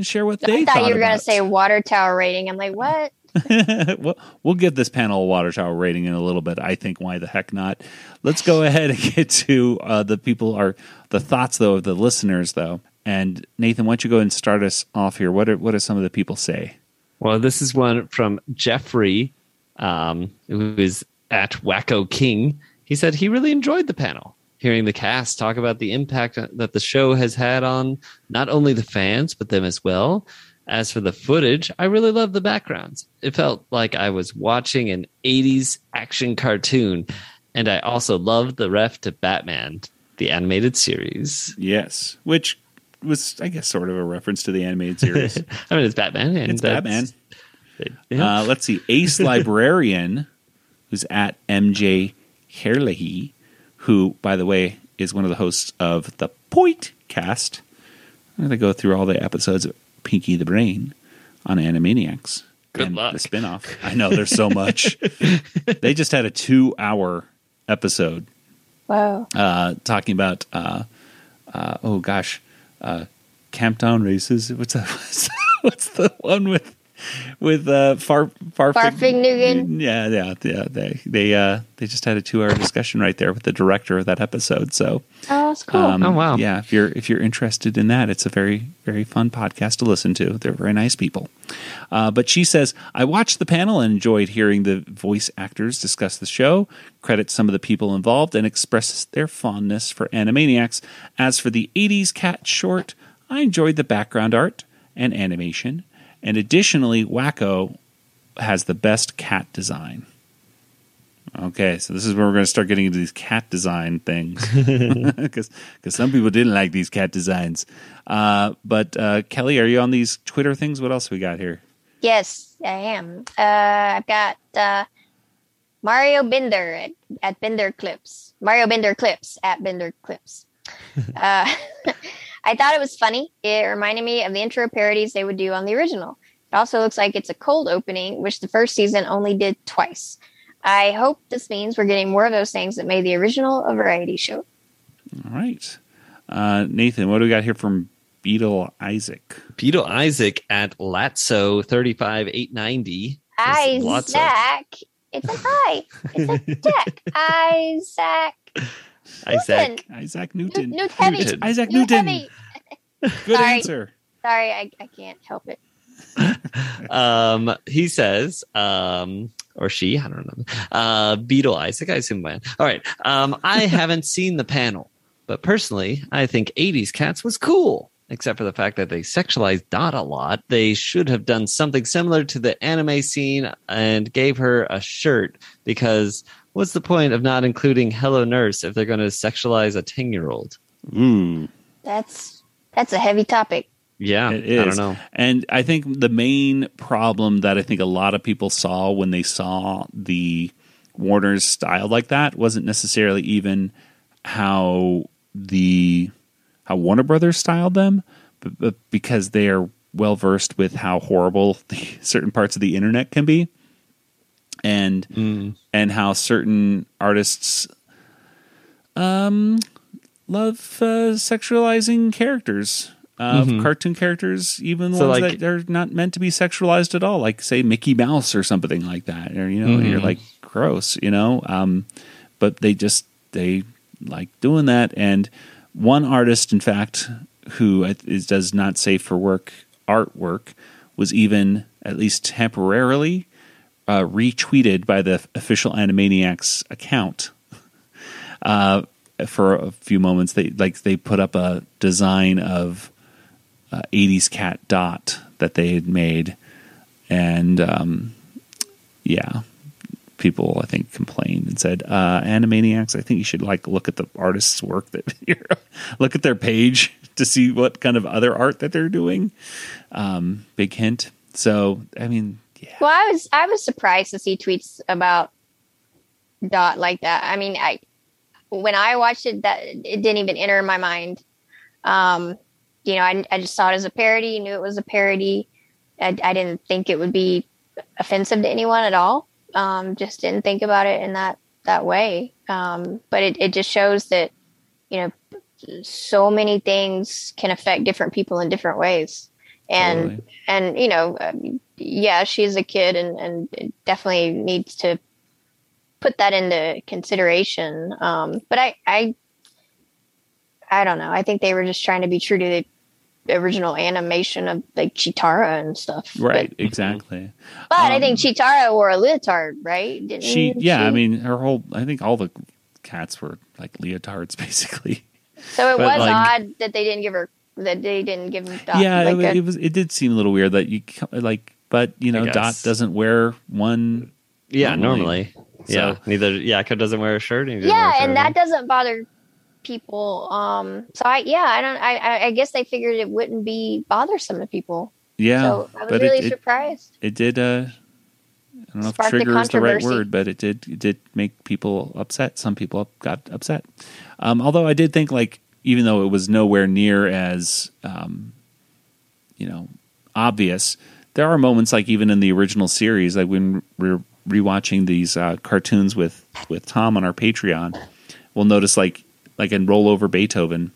and share what they I thought you were going to say water tower rating. I'm like, what? we'll, we'll give this panel a water tower rating in a little bit. I think why the heck not? Let's go ahead and get to uh, the people are the thoughts though of the listeners though. And Nathan, why don't you go and start us off here? What are what do some of the people say? well, this is one from Jeffrey, um, who is at Wakko King. He said he really enjoyed the panel, hearing the cast talk about the impact that the show has had on not only the fans, but them as well. As for the footage, I really love the backgrounds. It felt like I was watching an 80s action cartoon. And I also loved the ref to Batman, the animated series. Yes, which was I guess sort of a reference to the animated series. I mean, it's Batman. And it's Batman. Yeah. Uh, let's see. Ace Librarian, who's at MJ Herlihy, who, by the way, is one of the hosts of the Point Cast. I'm going to go through all the episodes of Pinky the Brain on Animaniacs. Good and luck. The spinoff. I know there's so much. they just had a two hour episode Wow. uh, talking about, uh, uh, oh gosh, uh, Camptown races. What's that? What's the one with with uh, Far Farfig? Farfignugan? Yeah, yeah, yeah. They they uh, they just had a two hour discussion right there with the director of that episode. So Oh, that's cool. um, Oh, wow. Yeah, if you're if you're interested in that, it's a very very fun podcast to listen to. They're very nice people. Uh, but she says, I watched the panel and enjoyed hearing the voice actors discuss the show, credit some of the people involved, and express their fondness for Animaniacs. As for the 80s cat short, I enjoyed the background art and animation. And additionally, Wakko has the best cat design. Okay, so this is where we're going to start getting into these cat design things because some people didn't like these cat designs. Uh, but uh, Kelly, are you on these Twitter things? What else we got here? Yes, I am. Uh, I've got uh, Mario Binder at, at Binder Clips. Mario Binder Clips at Binder Clips. I thought it was funny. It reminded me of the intro parodies they would do on the original. It also looks like it's a cold opening, which the first season only did twice. I hope this means we're getting more of those things that made the original a variety show. All right. Uh, Nathan, what do we got here from Beetle Isaac? Beetle Isaac at Latso 35890. Just lots of- Isaac. It's a hi. It's a Jack. Isaac. Isaac. Isaac Newton. new heavy. Newton. Isaac New Newton. heavy. Good Sorry. answer. Sorry, I, I can't help it. um, he says, um, or she, I don't know. Uh, Beetle Isaac, I assume man. All right. Um, I haven't seen the panel, but personally, I think 80s Cats was cool. Except for the fact that they sexualized Dot a lot. They should have done something similar to the anime scene and gave her a shirt because what's the point of not including Hello Nurse if they're going to sexualize a 10 year old? Ooh. Hmm. That's that's a heavy topic. Yeah. It is. I don't know. And I think the main problem that I think a lot of people saw when they saw the Warner's style like that wasn't necessarily even how the how Warner Brothers styled them, but, but because they are well versed with how horrible the, certain parts of the internet can be, and and how certain artists um love uh, sexualizing characters of cartoon characters, even Mm-hmm. So, ones like- that are not meant to be sexualized at all, like say Mickey Mouse or something like that. Or you know, Mm-hmm. you're like gross, you know. Um, but they just they like doing that. And one artist, in fact, who does not safe for work artwork, was even at least temporarily uh, retweeted by the official Animaniacs account uh, for a few moments. They like they put up a design of uh, 80s cat dot that they had made, and um, yeah, people I think complained and said, uh, "Animaniacs, I think you should like look at the artist's work that you're look at their page to see what kind of other art that they're doing." Um, big hint. So I mean, yeah, Well, I was I was surprised to see tweets about Dot like that. I mean, I when I watched it, that it didn't even enter my mind. Um, you know, I, I just saw it as a parody. Knew it was a parody. I, I didn't think it would be offensive to anyone at all. Um, just didn't think about it in that that way. Um, but it, it just shows that you know so many things can affect different people in different ways. And Totally. and you know, um, yeah, she's a kid, and and definitely needs to put that into consideration. Um, but I, I, I don't know. I think they were just trying to be true to the original animation of like Cheetara and stuff. right, But, exactly. but I Um, think Cheetara wore a leotard, right? Didn't She, yeah, I mean, her whole. I think all the cats were like leotards, basically. So it but, was like- odd that they didn't give her that they didn't give him Dot yeah, like it, a- it was. It did seem a little weird that you like, but you know. Dot doesn't wear one. Yeah, Normally. normally. Yeah, So- neither Yakko doesn't wear a shirt. and he doesn't wear yeah, a shirt. and that doesn't bother people. Um, so I yeah, I don't. I I- I guess they figured it wouldn't be bothersome to people. Yeah, so I was but really it, it, surprised. it did. Uh, I don't know Sparked if a trigger is the right word, but it did. It did make people upset. Some people got upset. Um, although I did think, like, even though it was nowhere near as, um, you know, obvious, there are moments like even in the original series, like when we're rewatching these uh, cartoons with with Tom on our Patreon, we'll notice like like in Roll Over Beethoven,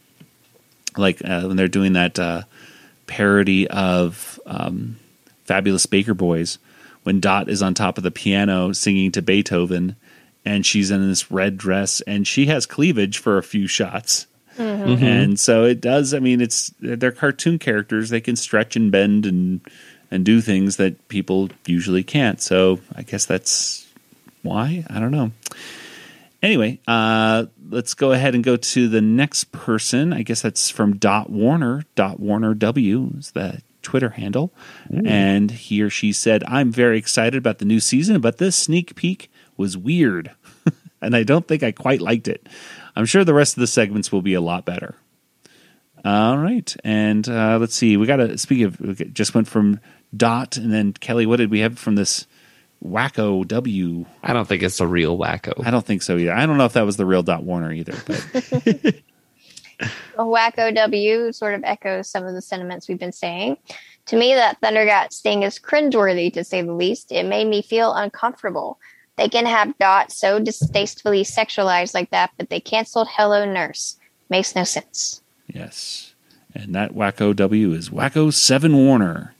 like uh, when they're doing that uh, parody of um, Fabulous Baker Boys, when Dot is on top of the piano singing to Beethoven, and she's in this red dress, and she has cleavage for a few shots. And so it does. I mean, it's they're cartoon characters. They can stretch and bend and and do things that people usually can't. So I guess that's why. I don't know. Anyway, uh, let's go ahead and go to the next person. I guess that's from Dot Warner. Dot Warner W is the Twitter handle, and he or she said, "I'm very excited about the new season, but this sneak peek was weird, and I don't think I quite liked it. I'm sure the rest of the segments will be a lot better." All right, and uh, let's see. We got to speak of. we Just went from Dot, and then Kelly. What did we have from this Wakko W? I don't think it's a real wacko. I don't think so either. I don't know if that was the real Dot Warner either, but Wakko W sort of echoes some of the sentiments we've been saying. To me, that Thundercat sting is cringeworthy to say the least. It made me feel uncomfortable. They can have Dot so distastefully sexualized like that, but they canceled Hello Nurse. Makes no sense. Yes. And that Wakko W is Wakko 7 Warner.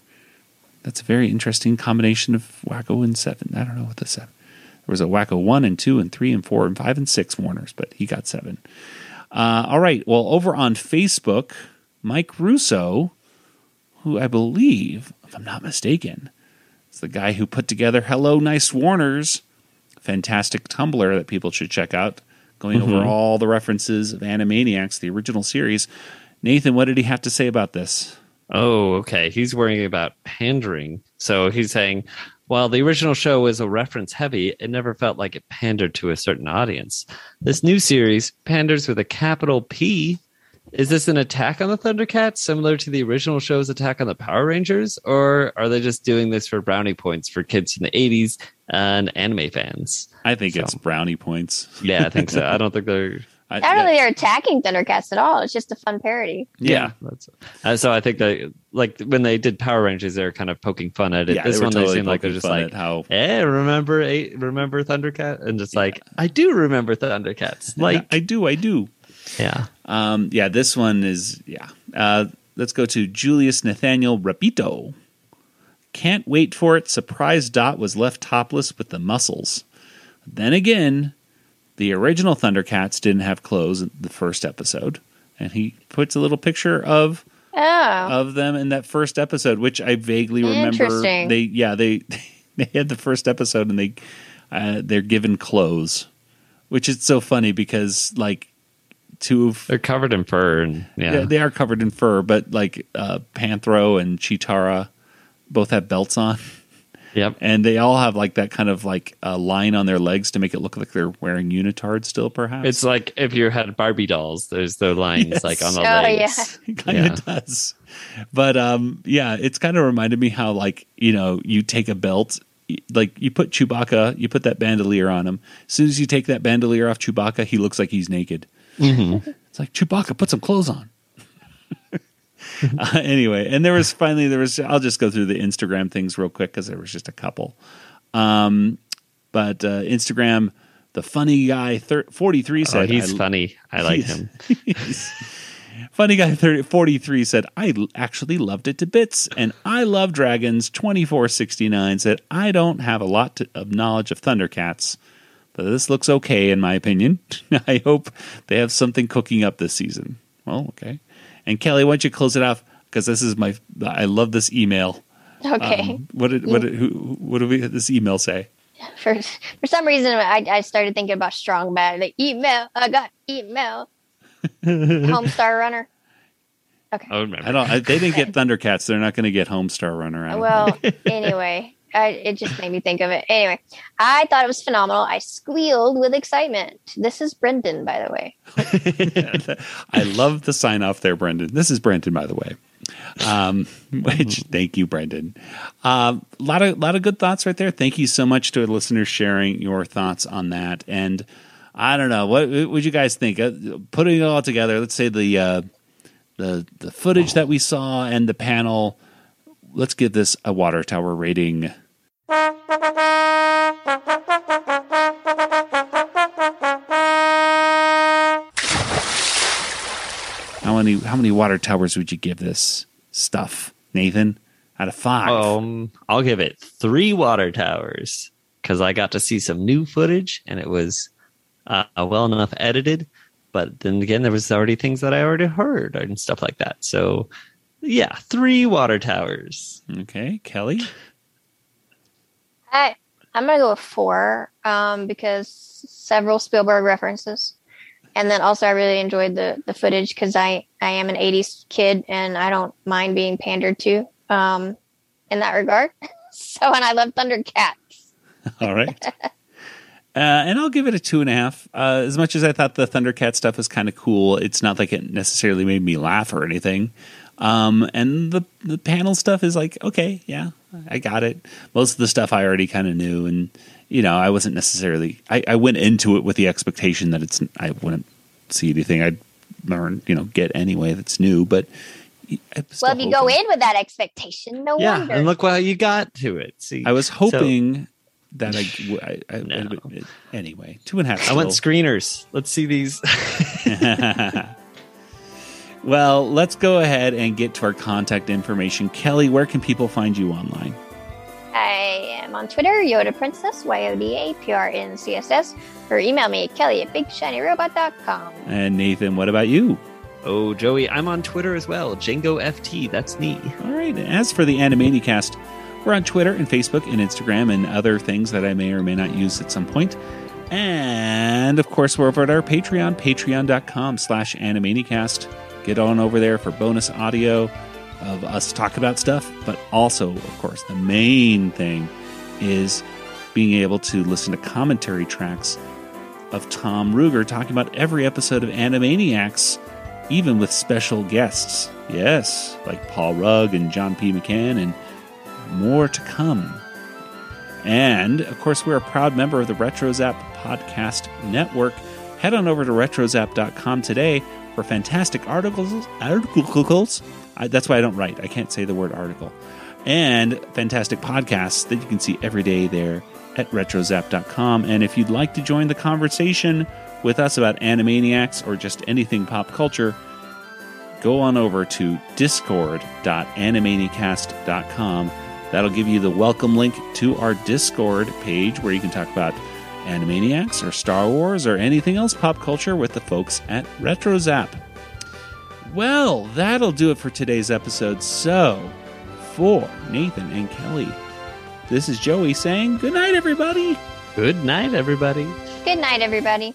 That's a very interesting combination of Wakko and 7. I don't know what the 7. There was a Wakko 1 and 2 and 3 and 4 and 5 and 6 Warners, but he got 7. Uh, all right. Well, over on Facebook, Mike Russo, who I believe, if I'm not mistaken, is the guy who put together Hello Nice Warners, fantastic Tumblr that people should check out, going over mm-hmm. all the references of Animaniacs, the original series. Nathan, what did he have to say about this? Oh, okay. He's worrying about pandering. So he's saying, while the original show was a reference heavy, it never felt like it pandered to a certain audience. This new series panders with a capital P. Is this an attack on the Thundercats, similar to the original show's attack on the Power Rangers? Or are they just doing this for brownie points for kids from the 80s and anime fans? I think So- it's brownie points. Yeah, I think so. I don't think they're. I, I don't think they're attacking Thundercats at all. It's just a fun parody. yeah. That's, uh, so I think they like when they did Power Rangers, they were kind of poking fun at it. Yeah, this they one, totally they seem like they're just like, how "Eh, remember remember Thundercat?" And just like, I do remember Thundercats. Like, I do, I do. Yeah, Um, yeah, this one is yeah. Uh, let's go to Julius Nathaniel Rapito. Can't wait for it. Surprise Dot was left topless with the muscles. Then again, the original Thundercats didn't have clothes in the first episode, and he puts a little picture of Oh, of them in that first episode, which I vaguely remember. Interesting. They yeah they they had the first episode and they uh, they're given clothes, which is so funny because like two of they're covered in fur and yeah, yeah, they are covered in fur, but like uh, Panthro and Cheetara both have belts on, yep. and they all have like that kind of like uh, line on their legs to make it look like they're wearing unitard still. Perhaps It's like if you had Barbie dolls, there's the lines Yes. like on the Oh, legs. it kind Yeah. of does. But um, yeah, it's kind of reminded me how like you know you take a belt. Like you put Chewbacca, you put that bandolier on him. As soon as you take that bandolier off Chewbacca, he looks like he's naked. It's like Chewbacca, put some clothes on. uh, anyway, and there was finally there was. I'll just go through the Instagram things real quick because there was just a couple. Um, but uh, Instagram, the funny guy thir- forty three Oh, said he's I- funny. I like He's- him. Funny guy 30, 43 said, "I actually loved it to bits. And I love dragons. 2469 said, I don't have a lot to, of knowledge of Thundercats, but this looks okay in my opinion. I hope they have something cooking up this season. Well, okay. And Kelly, why don't you close it off? Because this is my, I love this email. okay. Um, what did, what did, who, what did we, this email say? for for some reason, I, I started thinking about strong bad. Like email, I got email. Homestar Runner. Okay. I remember. I don't, I, they didn't get Thundercats. They're not going to get Homestar Runner. I don't Well, anyway, I, it just made me think of it. Anyway, I thought it was phenomenal. I squealed with excitement. This is Brendan, by the way. I love the sign off there, Brendan. This is Brendan, by the way. Um, which thank you, Brendan. A um, lot of lot of good thoughts right there. Thank you so much to the listeners sharing your thoughts on that. And I don't know what would you guys think? Uh, putting it all together, let's say the uh, the the footage that we saw and the panel. Let's give this a water tower rating. How many how many water towers would you give this stuff, Nathan? Out of five. Um, I'll give it three water towers because I got to see some new footage and it was uh, well enough edited. But then again, there was already things that I already heard and stuff like that. So, yeah, three water towers. Okay, Kelly. I I'm gonna go with four um, because several Spielberg references, and then also I really enjoyed the the footage because I I am an '80s kid and I don't mind being pandered to um, in that regard. so and I love Thundercats. All right. Uh, and I'll give it a two and a half. Uh, as much as I thought the Thundercat stuff was kind of cool, it's not like it necessarily made me laugh or anything. Um, and the the panel stuff is like, okay, yeah, I got it. Most of the stuff I already kind of knew, and you know, I wasn't necessarily. I, I went into it with the expectation that it's I wouldn't see anything I'd learn, you know, get anyway. That's new, but Well, if you go in with that expectation, no yeah, wonder. and look how you got to it. See, I was So, hoping that I, I, I No. anyway two and a half. I want screeners. Let's see these. well, let's go ahead and get to our contact information. Kelly, where can people find you online? I am on Twitter, Yoda Princess, Y O D A P R N C S S, or email me at kelly at bigshinyrobot.com. And Nathan, what about you? oh, Joey, I'm on Twitter as well. Django FT. That's me. All right. As for the Animanicast, we're on Twitter and Facebook and Instagram and other things that I may or may not use at some point. And of course, we're over at our Patreon, patreon.com slash Animanicast. Get on over there for bonus audio of us talk about stuff. But also, of course, the main thing is being able to listen to commentary tracks of Tom Ruegger talking about every episode of Animaniacs, even with special guests. Yes, like Paul Rugg and John P. McCann, and more to come. And of course, we're a proud member of the RetroZap Podcast Network. Head on over to retrozap.com today for fantastic articles. Articles. I, that's why I don't write. I can't say the word article. And fantastic podcasts that you can see every day there at retrozap.com. And if you'd like to join the conversation with us about Animaniacs or just anything pop culture, go on over to discord.animanicast.com. That'll give you the welcome link to our Discord page where you can talk about Animaniacs or Star Wars or anything else pop culture with the folks at RetroZap. Well, that'll do it for today's episode. So, for Nathan and Kelly, this is Joey saying good night, everybody. Good night, everybody. Good night, everybody.